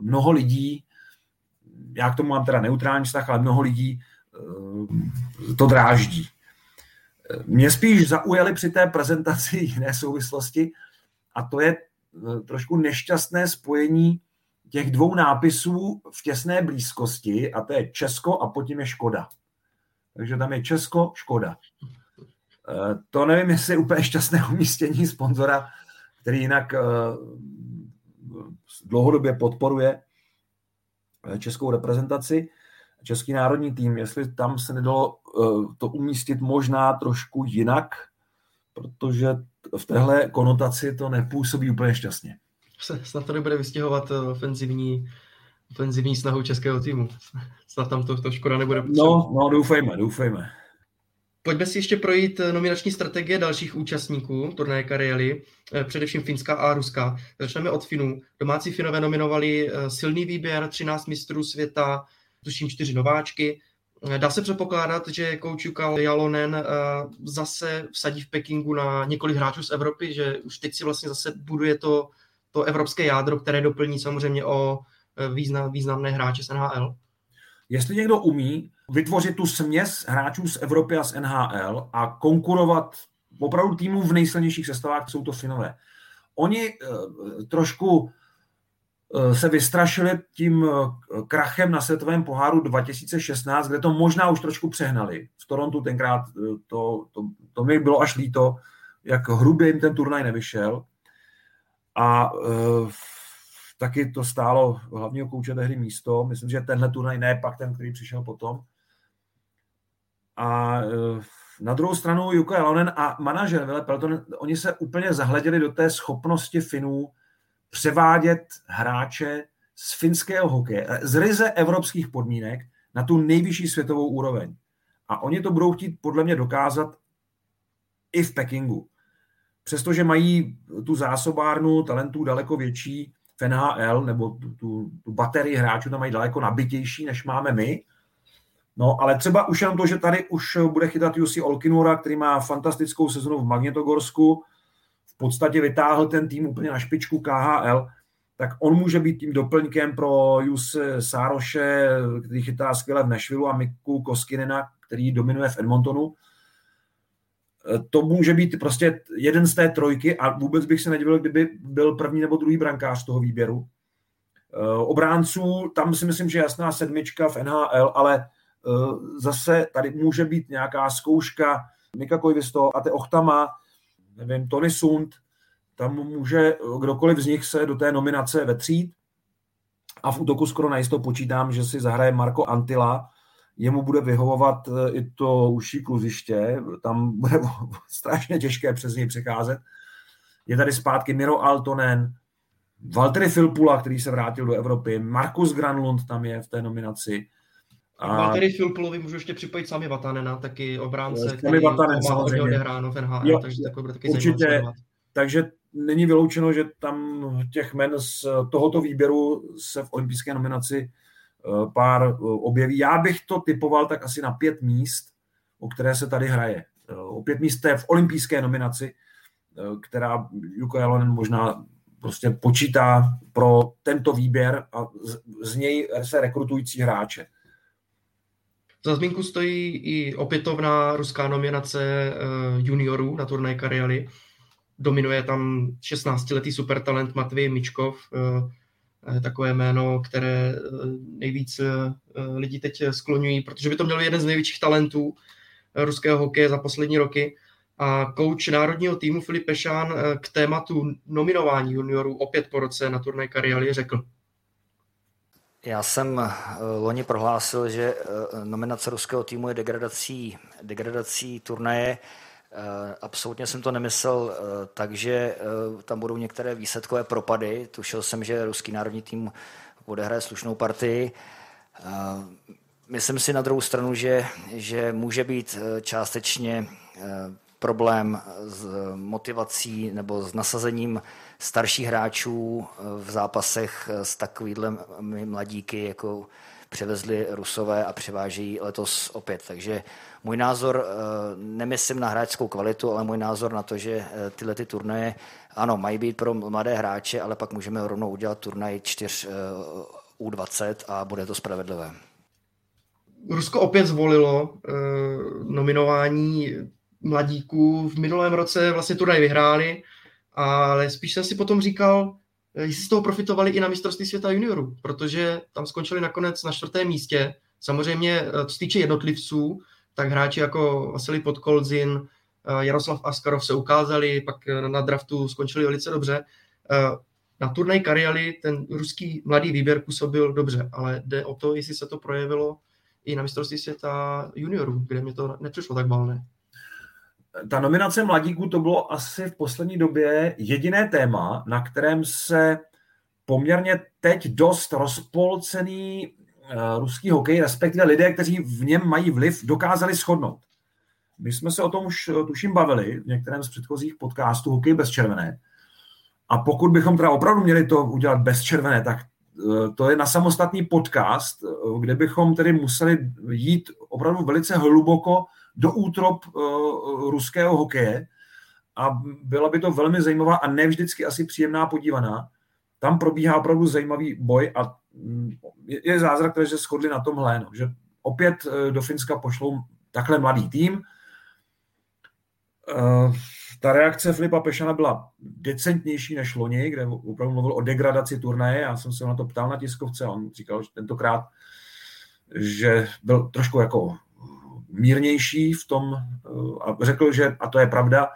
mnoho lidí já k tomu mám teda neutrální vztah, ale mnoho lidí to dráždí. Mě spíš zaujaly při té prezentaci jiné souvislosti a to je trošku nešťastné spojení těch dvou nápisů v těsné blízkosti a to je Česko a potom je Škoda. Takže tam je Česko, Škoda. To nevím, jestli je úplně šťastné umístění sponzora, který jinak dlouhodobě podporuje eh, českou reprezentaci, český národní tým, jestli tam se nedalo eh, to umístit možná trošku jinak, protože v téhle konotaci to nepůsobí úplně šťastně. Snad to nebude vystěhovat eh, ofenzivní, ofenzivní snahu českého týmu. Snad tam to, to škoda nebude potřeba. No, no, doufejme, doufejme. Pojďme si ještě projít eh, nominační strategie dalších účastníků turnaje Kariely, eh, především Finska a Ruska. Začneme od Finů. Domácí Finové nominovali silný výběr, 13 mistrů světa, tuším čtyři nováčky. Dá se předpokládat, že kouč Jukal Jalonen zase vsadí v Pekingu na několik hráčů z Evropy, že už teď si vlastně zase buduje to, to evropské jádro, které doplní samozřejmě o význam, významné hráče z NHL? Jestli někdo umí vytvořit tu směs hráčů z Evropy a z NHL a konkurovat opravdu týmu v nejsilnějších sestavách, jsou to Finové. Oni uh, trošku se vystrašili tím uh, krachem na světovém poháru 2016, kde to možná už trošku přehnali. V Torontu tenkrát to, to, to mi bylo až líto, jak hrubě jim ten turnaj nevyšel. A uh, taky to stálo hlavního kouče tehdy místo. Myslím, že tenhle turnaj ne pak ten, který přišel potom. A e, na druhou stranu Jukka Jalonen a manažer Vile Pelton, oni se úplně zahleděli do té schopnosti Finů převádět hráče z finského hokeje, e, z ryze evropských podmínek na tu nejvyšší světovou úroveň. A oni to budou chtít podle mě dokázat i v Pekingu. Přestože mají tu zásobárnu talentů daleko větší v NHL, nebo tu, tu, tu baterii hráčů tam mají daleko nabitější, než máme my, No, ale třeba už jenom to, že tady už bude chytat Jussi Olkinura, který má fantastickou sezonu v Magnetogorsku, podstatě vytáhl ten tým úplně na špičku KHL, tak on může být tím doplňkem pro Jus Sároše, který chytá skvěle v Nashville a Miku Koskinena, který dominuje v Edmontonu. To může být prostě jeden z té trojky a vůbec bych se nedivil, kdyby byl první nebo druhý brankář toho výběru. Obránců, tam si myslím, že jasná sedmička v NHL, ale Eh, zase tady může být nějaká zkouška Mika Koivisto a te Ochtama, nevím, Tony Sund, tam může kdokoliv z nich se do té nominace vetřít. A v útoku skoro najisto počítám, že si zahraje Marko Antila, jemu bude vyhovovat eh, i to užší kluziště, tam bude strašně těžké přes něj přecházet. Je tady zpátky Miro Altonen, Valtteri Filpula, který se vrátil do Evropy, Markus Granlund tam je v té nominaci, a... Valtteri Filpulovi můžu ještě připojit sami Vatanena, taky obránce, jo, který Vatanen, má hodně odehráno v NHL, jo, takže takový bude taky určitě, takže není vyloučeno, že tam těch men z tohoto výběru se v olympijské nominaci eh, pár eh, objeví. Já bych to typoval tak asi na pět míst, o které se tady hraje. Eh, o pět míst je v olympijské nominaci, která Juko Jalonen možná prostě počítá pro tento výběr a z, z něj se rekrutující hráče. Za zmínku stojí i opětovná ruská nominace eh, juniorů na turnaj Karialy. Dominuje tam 16-letý supertalent Matvej Mičkov, eh, eh, takové jméno, které nejvíc lidí teď skloňují, protože by to měl jeden z největších talentů ruského hokeje za poslední roky. A kouč národního týmu Filip Pešán k tématu nominování juniorů opět po roce na turnaj Karialy řekl. Já jsem eh, loni prohlásil, že eh, nominace ruského týmu je degradací, degradací turnaje. Eh, absolutně jsem to nemyslel, takže tam budou některé výsledkové propady. Tušil jsem, že ruský národní tým odehraje slušnou partii. Myslím si na druhou stranu, že, že může být částečně problém s motivací nebo s nasazením starších hráčů eh, v zápasech eh, s takovýhle mladíky, jako převezli Rusové a převážejí letos opět. Takže můj názor, eh, nemyslím na hráčskou kvalitu, ale můj názor na to, že tyhle ty turnaje, ano, mají být pro mladé hráče, ale pak můžeme rovnou udělat turnaj čtyř U20 a bude to spravedlivé. Rusko opět zvolilo nominování mladíků. V minulém roce vlastně turnaj vyhráli, ale spíš jsem si potom říkal, jestli z toho profitovali i na mistrovství světa juniorů, protože tam skončili nakonec na čtvrtém místě. Samozřejmě, co se týče jednotlivců, tak hráči jako Vasily Podkolzin, Jaroslav Askarov se ukázali, pak na draftu skončili velice dobře. Na turnaj Kariali ten ruský mladý výběr působil dobře, ale jde o to, jestli se to projevilo i na mistrovství světa juniorů, kde mi to nepřišlo tak balné. Ta nominace mladíků to bylo asi v poslední době jediné téma, na kterém se poměrně teď dost rozpolcený uh, ruský hokej, respektive lidé, kteří v něm mají vliv, dokázali shodnout. My jsme se o tom už tuším bavili v některém z předchozích podcastů Hokej bez červené. A pokud bychom teda opravdu měli to udělat bez červené, tak Eh, to je na samostatný podcast, eh, kde bychom tedy museli jít opravdu velice hluboko do útrop eh, ruského hokeje a byla by to velmi zajímavá a nevždycky asi příjemná podívaná. Tam probíhá opravdu zajímavý boj a mm, je zázrak, že shodli na tomhle, no, že opět do Finska pošlou takhle mladý tým, ta reakce Filipa Pešana byla decentnější než loni, kde opravdu mluvil o degradaci turnaje. Já jsem se na to ptal na tiskovce a on říkal, že tentokrát, že byl trošku jako mírnější v tom a řekl, že, a to je pravda,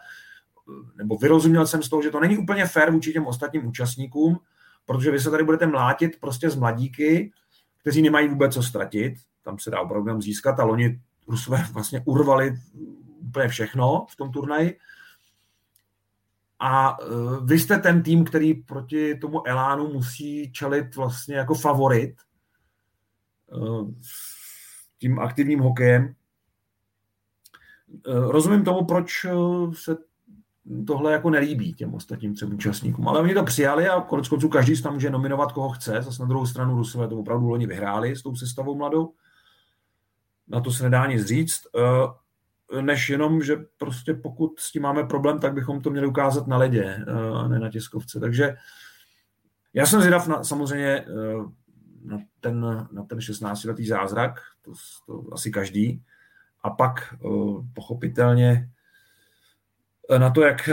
nebo vyrozuměl jsem z toho, že to není úplně fér vůči těm ostatním účastníkům, protože vy se tady budete mlátit prostě z mladíky, kteří nemají vůbec co ztratit, tam se dá opravdu získat a loni Rusové vlastně urvali úplně všechno v tom turnaji a e, vy jste ten tým, který proti tomu Elánu musí čelit vlastně jako favorit e, tím aktivním hokejem. E, rozumím tomu, proč se tohle jako nelíbí těm ostatním třem účastníkům, ale oni to přijali a konec konců každý tam může nominovat, koho chce. Zase na druhou stranu Rusové to opravdu loni vyhráli s tou sestavou mladou. Na to se nedá nic říct než jenom, že prostě pokud s tím máme problém, tak bychom to měli ukázat na ledě eh, a ne na tiskovce. Takže já jsem zvědav na, samozřejmě eh, na ten, na ten 16-letý zázrak, to, to asi každý, a pak eh, pochopitelně na to, jak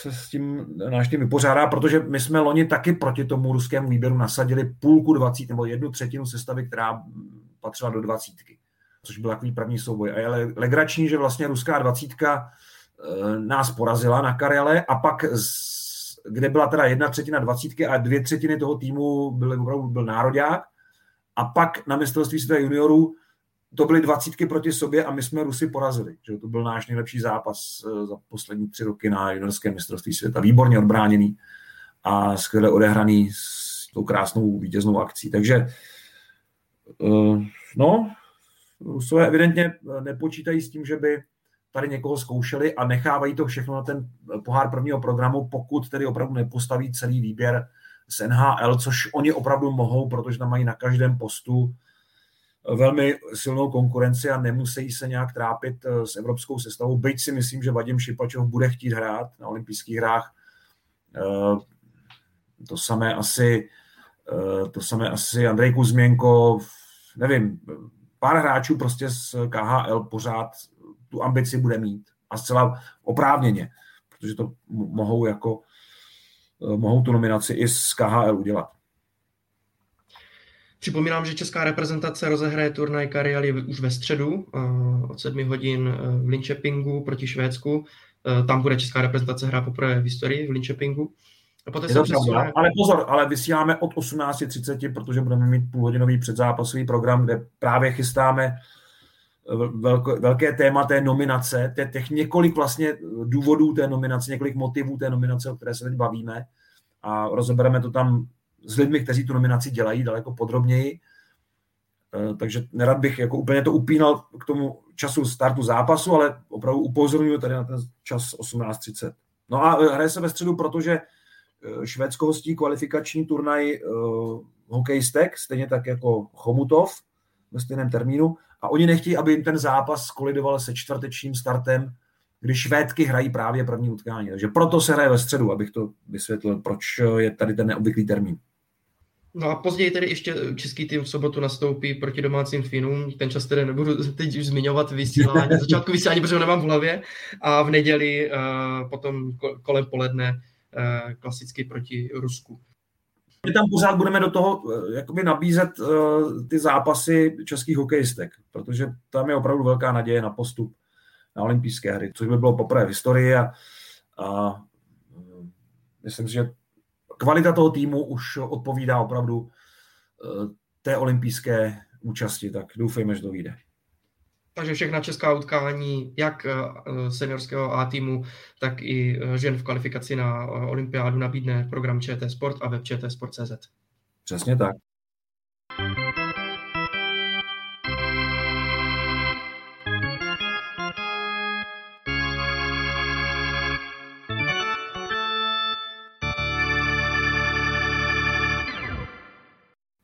se s tím náš tým vypořádá, protože my jsme loni taky proti tomu ruskému výběru nasadili půlku 20 nebo jednu třetinu sestavy, která patřila do dvacítky což byl takový první souboj. A je legrační, že vlastně ruská dvacítka eh, nás porazila na Karele a pak kde byla teda jedna třetina dvacítky a dvě třetiny toho týmu opravdu byl nároďák. A pak na mistrovství světa juniorů to byly dvacítky proti sobě a my jsme Rusy porazili. Že to byl náš nejlepší zápas eh, za poslední tři roky na juniorském mistrovství světa. Výborně odbráněný a skvěle odehraný s tou krásnou vítěznou akcí. Takže eh, no, Rusové evidentně eh, nepočítají s tím, že by tady někoho zkoušeli a nechávají to všechno na ten pohár prvního programu, pokud tedy opravdu nepostaví celý výběr z NHL, což oni opravdu mohou, protože tam mají na každém postu velmi silnou konkurenci a nemusí se nějak trápit eh, s evropskou sestavou. Byť si myslím, že Vadim Šipačov bude chtít hrát na olympijských hrách. To samé asi, to samé asi Andrej Kuzměnko, nevím, pár hráčů prostě z KHL pořád tu ambici bude mít. A zcela oprávněně, protože to mohou jako eh, mohou tu nominaci i z KHL udělat. Připomínám, že česká reprezentace rozehraje turnaj Kariali už ve středu eh, od 7 hodin eh, v Linköpingu proti Švédsku. Tam bude česká reprezentace hrát poprvé v historii v Linköpingu. A poté se přesune... Ale pozor, ale vysíláme od 18.30, protože budeme mít půlhodinový předzápasový program, kde právě chystáme eh, velké, velké téma té nominace, té, těch několik vlastně důvodů té nominace, několik motivů té nominace, o které se teď bavíme a rozebereme to tam s lidmi, kteří tu nominaci dělají daleko podrobněji. Eh, takže nerad bych jako úplně to upínal k tomu času startu zápasu, ale opravdu upozorňuji tady na ten čas 18.30. No a eh, hraje se ve středu, protože Eh, Švédsko hostí kvalifikační turnaj uh, hokejistek, stejně tak jako Chomutov ve stejném termínu. A oni nechtějí, aby jim ten zápas kolidoval se čtvrtečním startem, kdy Švédky hrají právě první utkání. Takže proto se hraje ve středu, abych to vysvětlil, proč je tady ten neobvyklý termín. No a později tedy ještě český tým v sobotu nastoupí proti domácím Finům. Ten čas tedy nebudu teď už zmiňovat vysílání, začátku vysílání, protože ho nemám v hlavě. A v neděli uh, potom kolem poledne uh, klasicky proti Rusku. My tam pořád budeme do toho jakoby nabízet ty zápasy českých hokejistek, protože tam je opravdu velká naděje na postup na olympijské hry, což by bylo poprvé v historii a, a myslím že kvalita toho týmu už odpovídá opravdu eh, té olympijské účasti, tak doufejme, že to vyjde. Takže všechna česká utkání, jak eh, seniorského A týmu, tak i eh, žen v kvalifikaci na olympiádu nabídne program ČT Sport a web ČT Sport.cz. Přesně tak.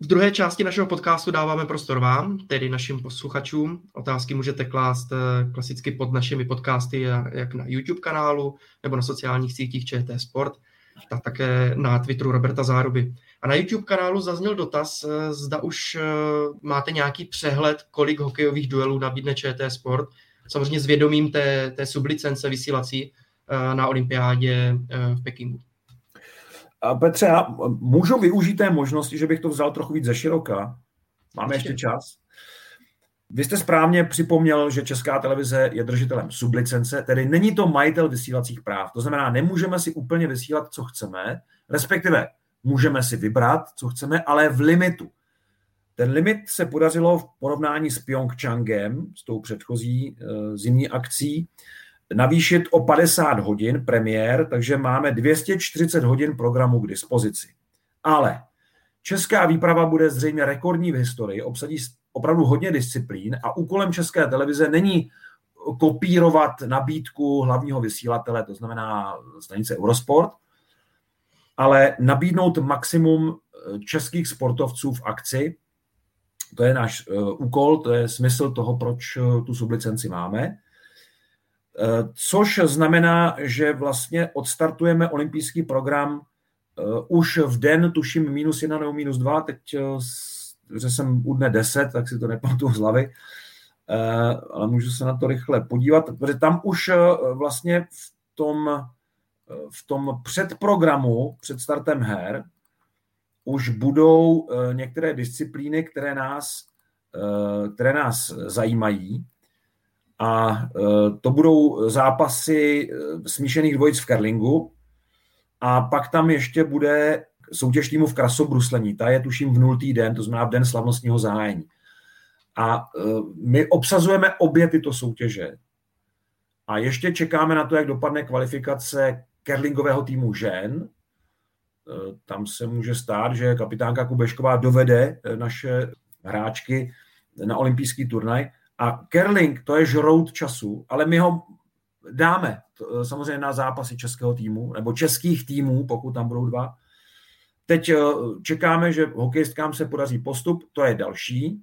Druhé části našeho podcastu dáváme prostor vám, tedy našim posluchačům. Otázky můžete klást eh, klasicky pod našimi podcasty, jak na YouTube kanálu nebo na sociálních sítích ČT Sport, tak také na Twitteru Roberta Záruby. A na YouTube kanálu zazněl dotaz, eh, zda už eh, máte nějaký přehled, kolik hokejových duelů nabídne ČT Sport, samozřejmě s vědomím té, té sublicence vysílací na olympiádě v Pekingu. Petře, já můžu využít té možnosti, že bych to vzal trochu víc ze široka? Máme ještě čas? Vy jste správně připomněl, že Česká televize je držitelem sublicence, tedy není to majitel vysílacích práv. To znamená, nemůžeme si úplně vysílat, co chceme, respektive můžeme si vybrat, co chceme, ale v limitu. Ten limit se podařilo v porovnání s Pyeongchangem, s tou předchozí uh, zimní akcí, navýšit o 50 hodin premiér, takže máme 240 hodin programu k dispozici. Ale česká výprava bude zřejmě rekordní v historii, obsadí opravdu hodně disciplín a úkolem české televize není kopírovat nabídku hlavního vysílatele, to znamená stanice Eurosport, ale nabídnout maximum eh, českých sportovců v akci. To je náš uh, úkol, to je smysl toho, proč uh, tu sublicenci máme. Eh, což znamená, že vlastně odstartujeme olympijský program eh, už v den, tuším minus jedna nebo minus dva, teď eh, že jsem u dne 10, tak si to nepamatuju z hlavy, ale můžu se na to rychle podívat, protože tam už vlastně v tom, v tom předprogramu, před startem her, už budou některé disciplíny, které nás, které nás zajímají a e, to budou zápasy e, smíšených dvojic v curlingu a pak tam ještě bude soutěž týmu v krasobruslení. Ta je tuším v nultý den, to znamená v den slavnostního zájení. A e, my obsazujeme obě tyto soutěže. A ještě čekáme na to, jak dopadne kvalifikace kerlingového týmu žen. Tam se může stát, že kapitánka Kubešková dovede naše hráčky na olympijský turnaj. A curling, to je žrout času, ale my ho dáme to, samozřejmě na zápasy českého týmu, nebo českých týmů, pokud tam budou dva. Teď eh, čekáme, že hokejistkám se podaří postup, to je další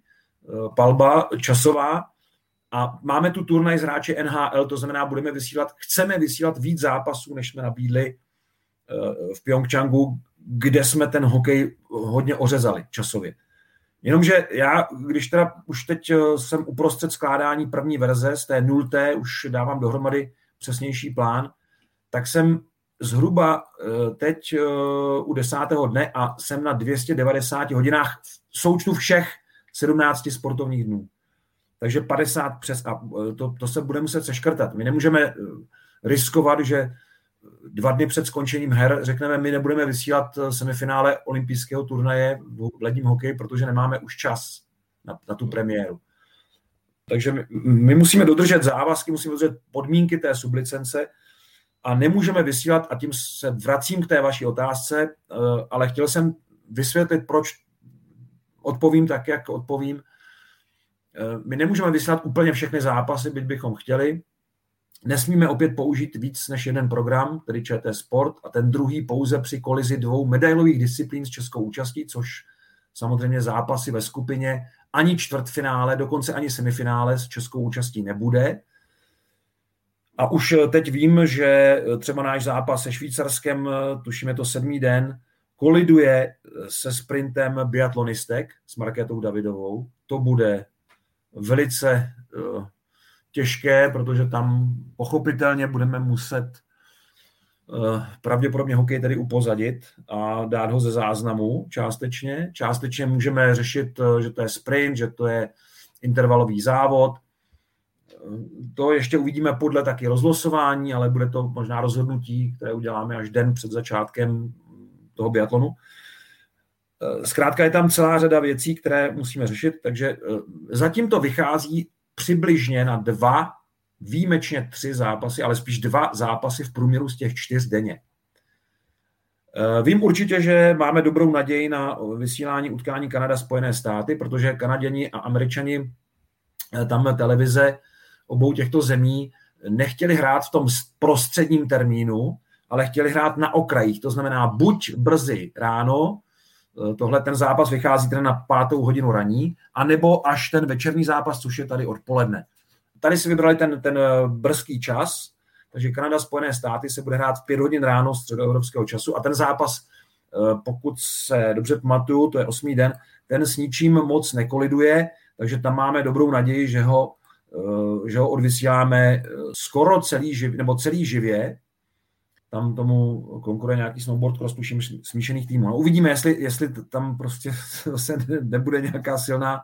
eh, palba časová. A máme tu turnaj z hráče NHL, to znamená, budeme vysílat, chceme vysílat víc zápasů, než jsme nabídli eh, v Pyeongchangu, kde jsme ten hokej hodně ořezali časově. Jenomže já, když teda už teď eh, jsem uprostřed skládání první verze, z té nulté už dávám dohromady přesnější plán, tak jsem zhruba eh, teď eh, u desátého dne a jsem na 290 hodinách v součtu všech 17 sportovních dnů. Takže 50 přes a to, to se bude muset seškrtat. My nemůžeme riskovat, že dva dny před skončením her řekneme, my nebudeme vysílat eh, semifinále olympijského turnaje v ledním hokeji, protože nemáme už čas na, na tu premiéru. Takže my, my musíme dodržet závazky, musíme dodržet podmínky té sublicence a nemůžeme vysílat, a tím se vracím k té vaší otázce, eh, ale chtěl jsem vysvětlit, proč odpovím tak, jak odpovím. Eh, my nemůžeme vysílat úplně všechny zápasy, byť bychom chtěli, Nesmíme opět použít víc než jeden program, tedy ČT Sport, a ten druhý pouze při kolizi dvou medailových disciplín s českou účastí, což samozřejmě zápasy ve skupině ani čtvrtfinále, dokonce ani semifinále s českou účastí nebude. A už teď vím, že třeba náš zápas se Švýcarskem, tuším je to sedmý den, koliduje se sprintem biatlonistek s Markétou Davidovou. To bude velice těžké, protože tam pochopitelně budeme muset uh, pravděpodobně hokej tedy upozadit a dát ho ze záznamu částečně. Částečně můžeme řešit, uh, že to je sprint, že to je intervalový závod. To ještě uvidíme podle taky rozlosování, ale bude to možná rozhodnutí, které uděláme až den před začátkem toho biatlonu. Zkrátka je tam celá řada věcí, které musíme řešit, takže eh, zatím to vychází přibližně na dva, výjimečně tři zápasy, ale spíš dva zápasy v průměru z těch čtyř denně. Eh, vím určitě, že máme dobrou naději na vysílání utkání Kanada-Spojené státy, protože Kanaděni a Američani eh, tam televize obou těchto zemí nechtěli hrát v tom prostředním termínu, ale chtěli hrát na okrajích. To znamená buď brzy ráno, tohle ten zápas vychází teda na pátou hodinu raní, anebo až ten večerní zápas, což je tady odpoledne. Tady si vybrali ten, ten eh, brzký čas, takže Kanada, Spojené státy se bude hrát v pět hodin ráno středoevropského času a ten zápas, eh, pokud se dobře pamatuju, to je osmý den, ten s ničím moc nekoliduje, takže tam máme dobrou naději, že ho, že ho odvysíláme skoro celý živě, nebo celý živě, tam tomu konkuruje nějaký snowboard cross, tuším, smíšených týmů. No, uvidíme, jestli, jestli tam prostě zase nebude nějaká silná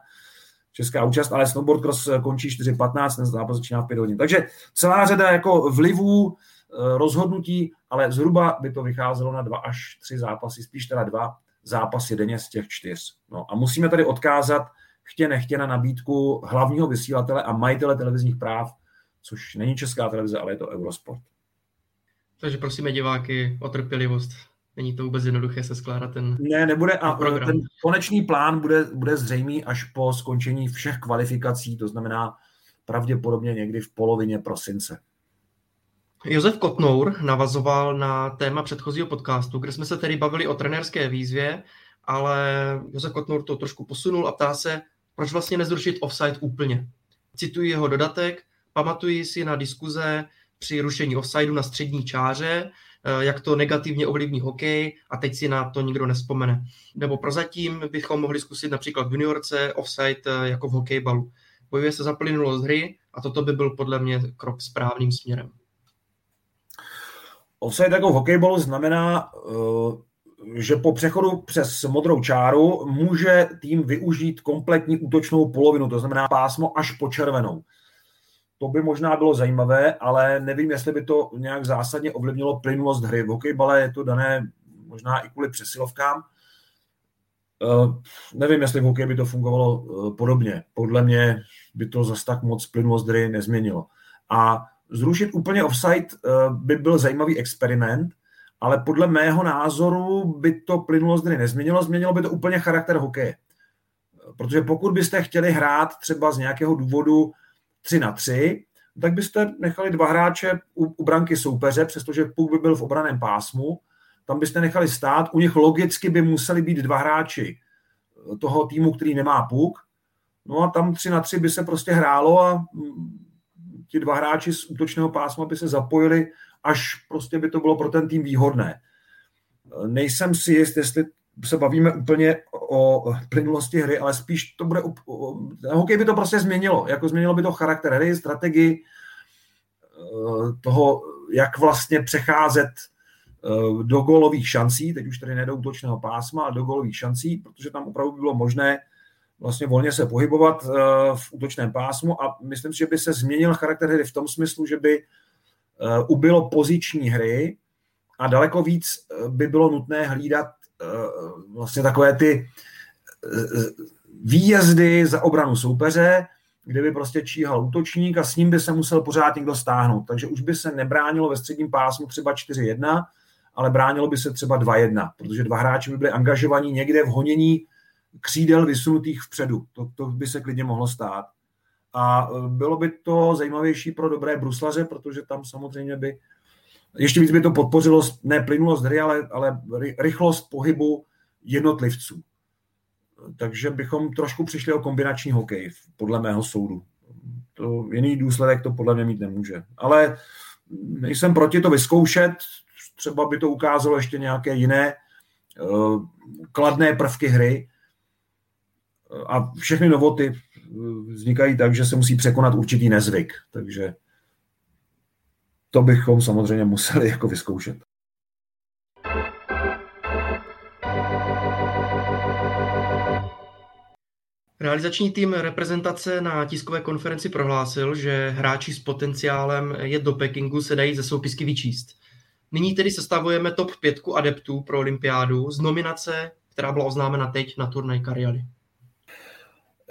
česká účast, ale snowboard cross končí 4.15, ten zápas začíná v 5 hodin. Takže celá řada jako vlivů, eh, rozhodnutí, ale zhruba by to vycházelo na dva až tři zápasy, spíš teda dva zápasy denně z těch čtyř. No a musíme tady odkázat chtě nechtě na nabídku hlavního vysílatele a majitele televizních práv, což není česká televize, ale je to Eurosport. Takže prosíme diváky o trpělivost. Není to vůbec jednoduché se skládat ten Ne, nebude a program. ten konečný plán bude, bude zřejmý až po skončení všech kvalifikací, to znamená pravděpodobně někdy v polovině prosince. Josef Kotnour navazoval na téma předchozího podcastu, kde jsme se tedy bavili o trenérské výzvě, ale Josef Kotnour to trošku posunul a ptá se, proč vlastně nezrušit offside úplně. Cituji jeho dodatek, pamatuji si na diskuze při rušení offsideu na střední čáře, eh, jak to negativně ovlivní hokej a teď si na to nikdo nespomene. Nebo prozatím bychom mohli zkusit například v juniorce offside eh, jako v hokejbalu. Bojuje se za plynulost hry a toto by byl podle mě krok správným směrem. Offside jako v hokejbalu znamená, eh, že po přechodu přes modrou čáru může tým využít kompletní útočnou polovinu, to znamená pásmo až po červenou. To by možná bylo zajímavé, ale nevím, jestli by to nějak zásadně ovlivnilo plynulost hry. V hokejbale je to dané možná i kvůli přesilovkám. Uh, nevím, jestli v hokeji by to fungovalo uh, podobně. Podle mě by to zas tak moc plynulost hry nezměnilo. A zrušit úplně offside uh, by byl zajímavý experiment, ale podle mého názoru by to plynulost hry nezměnilo, změnilo by to úplně charakter hokeje. Protože pokud byste chtěli hrát třeba z nějakého důvodu 3 na 3, tak byste nechali dva hráče u, u branky soupeře, přestože puk by byl v obraném pásmu, tam byste nechali stát, u nich logicky by museli být dva hráči toho týmu, který nemá puk, no a tam 3 na 3 by se prostě hrálo a mm, ti dva hráči z útočného pásma by se zapojili, až prostě by to bylo pro ten tým výhodné. Nejsem si jist, jestli se bavíme úplně o plynulosti hry, ale spíš to bude, hokej by to prostě změnilo, jako změnilo by to charakter hry, strategii eh, toho, jak vlastně přecházet eh, do gólových šancí, teď už tady nedou útočného pásma, ale do gólových šancí, protože tam opravdu by bylo možné vlastně volně se pohybovat eh, v útočném pásmu. A myslím si, že by se změnil charakter hry v tom smyslu, že by ubylo poziční hry a daleko víc by bylo nutné hlídat vlastně takové ty eh, výjezdy za obranu soupeře, kde by prostě číhal útočník a s ním by se musel pořád někdo stáhnout. Takže už by se nebránilo ve středním pásmu třeba 4-1, ale bránilo by se třeba 2-1, protože dva hráči by byli angažovaní někde v honění křídel vysunutých vpředu. To, to by se klidně mohlo stát. A eh, bylo by to zajímavější pro dobré bruslaře, protože tam samozřejmě by ještě víc by to podpořilo ne plynulost hry, ale, ale rychlost pohybu jednotlivců. Takže bychom trošku přišli o kombinační hokej, podle mého soudu. To jiný důsledek to podle mě mít nemůže. Ale nejsem proti to vyzkoušet, třeba by to ukázalo ještě nějaké jiné kladné prvky hry a všechny novoty vznikají tak, že se musí překonat určitý nezvyk. Takže to bychom samozřejmě museli jako vyzkoušet. Realizační tým reprezentace na tiskové konferenci prohlásil, že hráči s potenciálem jet do Pekingu se dají ze soupisky vyčíst. Nyní tedy sestavujeme top 5 adeptů pro olympiádu z nominace, která byla oznámena teď na turnaj Kariady.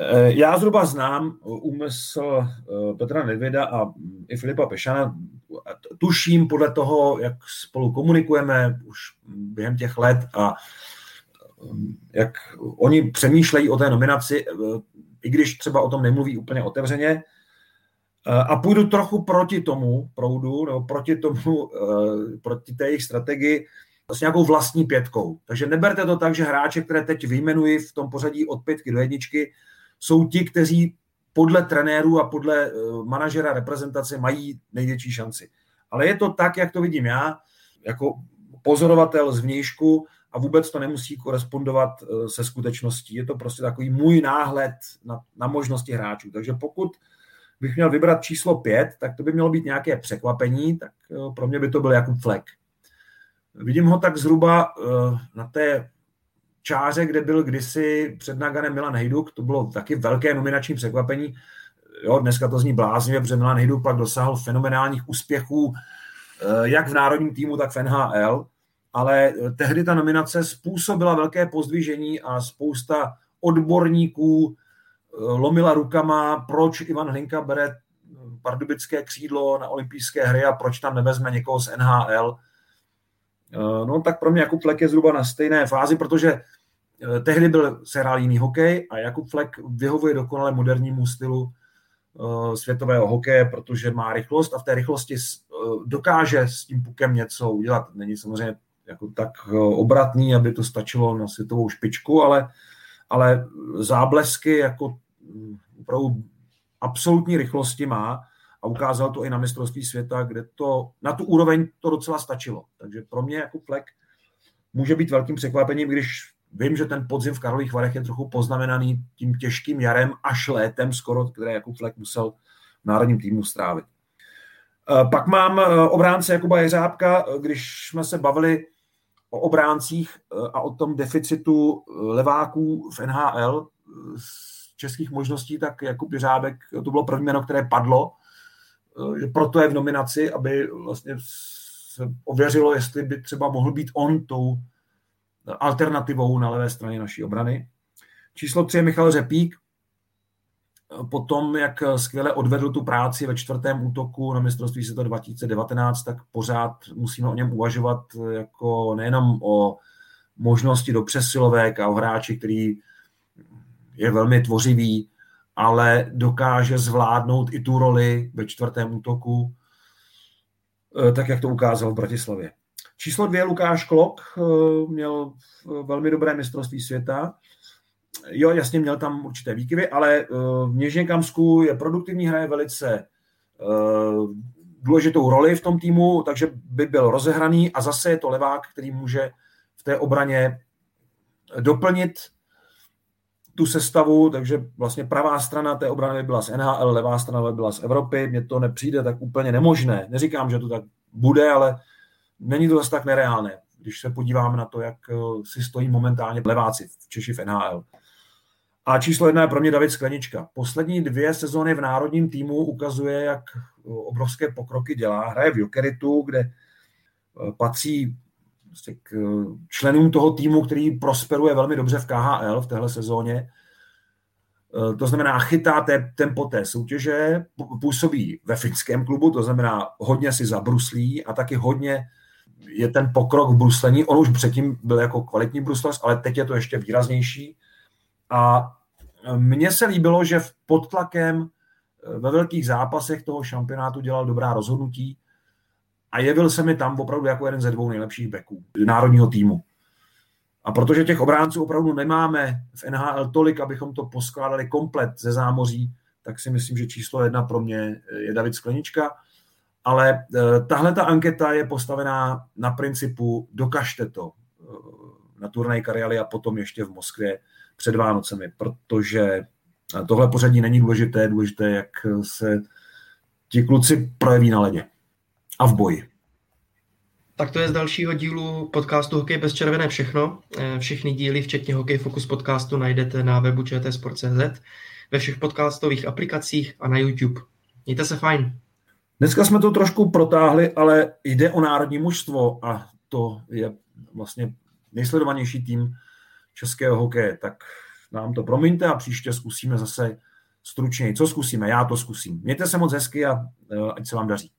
Eh, já zhruba znám úmysl eh, Petra Nedvěda a i Filipa Pešana. Tuším podle toho, jak spolu komunikujeme už během těch let a jak oni přemýšlejí o té nominaci, i když třeba o tom nemluví úplně otevřeně. A půjdu trochu proti tomu proudu, nebo proti tomu, proti té jejich strategii s nějakou vlastní pětkou. Takže neberte to tak, že hráče, které teď vyjmenuji v tom pořadí od pětky do jedničky, jsou ti, kteří podle trenérů a podle manažera reprezentace mají největší šanci. Ale je to tak, jak to vidím já, jako pozorovatel z vnějšku, a vůbec to nemusí korespondovat eh, se skutečností. Je to prostě takový můj náhled na, na možnosti hráčů. Takže pokud bych měl vybrat číslo pět, tak to by mělo být nějaké překvapení, tak eh, pro mě by to byl Jakub Flek. Vidím ho tak zhruba eh, na té čáře, kde byl kdysi před Naganem Milan Hejduk, to bylo taky velké nominační překvapení. Jo, dneska to zní bláznivě, protože Milan Hejduk pak dosáhl fenomenálních úspěchů jak v národním týmu, tak v NHL ale eh, tehdy ta nominace způsobila velké pozdvižení a spousta odborníků eh, lomila rukama, proč Ivan Hlinka bere eh, pardubické křídlo na olympijské hry a proč tam nevezme někoho z NHL. No tak pro mě Jakub Flek je zhruba na stejné fázi, protože tehdy byl se hrál jiný hokej a Jakub Flek vyhovuje dokonale modernímu stylu světového hokeje, protože má rychlost a v té rychlosti dokáže s tím pukem něco udělat. Není samozřejmě jako tak eh, obratný, aby to stačilo na světovou špičku, ale, ale záblesky jako mm, opravdu absolutní rychlosti má a ukázal to i na mistrovství světa, kde to na tu úroveň to docela stačilo. Takže pro mě jako Flek může být velkým překvapením, když vím, že ten podzim v Karlových Varech je trochu poznamenaný tím těžkým jarem až létem skoro, které jako Flek musel v národním týmu strávit. Eh, pak mám eh, obránce Jakuba Jeřábka, když jsme se bavili o obráncích a o tom deficitu leváků v NHL z českých možností, tak Jakub Jeřábek, to bylo první jméno, které padlo, proto je v nominaci, aby vlastně se ověřilo, jestli by třeba mohl být on tou alternativou na levé straně naší obrany. Číslo tři je Michal Řepík, potom, jak skvěle odvedl tu práci ve čtvrtém útoku na mistrovství světa 2019, tak pořád musíme o něm uvažovat jako nejenom o možnosti do přesilovek a o hráči, který je velmi tvořivý, ale dokáže zvládnout i tu roli ve čtvrtém útoku, eh, tak jak to ukázal v Bratislavě. Číslo dvě Lukáš Klok eh, měl velmi dobré mistrovství světa jo, jasně měl tam určité výkyvy, ale v Něžně Kamsku je produktivní, hraje velice důležitou roli v tom týmu, takže by byl rozehraný a zase je to levák, který může v té obraně doplnit tu sestavu, takže vlastně pravá strana té obrany by byla z NHL, levá strana by byla z Evropy. Mně to nepřijde tak úplně nemožné. Neříkám, že to tak bude, ale není to zase tak nereálné, když se podíváme na to, jak eh, si stojí momentálně leváci v Češi v NHL. A číslo jedna je pro mě David Sklenička. Poslední dvě sezóny v národním týmu ukazuje, jak obrovské pokroky dělá. Hraje v Jokeritu, kde eh, patří prostě k eh, členům toho týmu, který prosperuje velmi dobře v KHL v téhle sezóně. Eh, to znamená, chytá té, tempo té soutěže, působí ve finském klubu, to znamená, hodně si zabruslí a taky hodně je ten pokrok v bruslení. On už předtím byl jako kvalitní bruslař, ale teď je to ještě výraznější. A mně se líbilo, že v podtlakem eh, ve velkých zápasech toho šampionátu dělal dobrá rozhodnutí a jevil se mi tam opravdu jako jeden ze dvou nejlepších beků národního týmu. A protože těch obránců opravdu nemáme v NHL tolik, abychom to poskládali komplet ze zámoří, tak si myslím, že číslo jedna pro mě je David Sklenička. Ale eh, tahle ta anketa je postavená na principu dokažte to. Eh, na turnaj Karialy a potom ještě v Moskvě před Vánocemi, protože tohle pořadí není důležité, důležité, jak se ti kluci projeví na ledě a v boji. Tak to je z dalšího dílu podcastu Hokej bez červené všechno. Eh, všechny díly, včetně Hokej Focus podcastu, najdete na webu čtsport.cz, ve všech podcastových aplikacích a na YouTube. Mějte se fajn. Dneska jsme to trošku protáhli, ale jde o národní mužstvo a to je vlastně nejsledovanější tým českého hokeje. Tak nám to promiňte a příště zkusíme zase stručněji. Co zkusíme? Já to zkusím. Mějte se moc hezky a eh, ať se vám daří.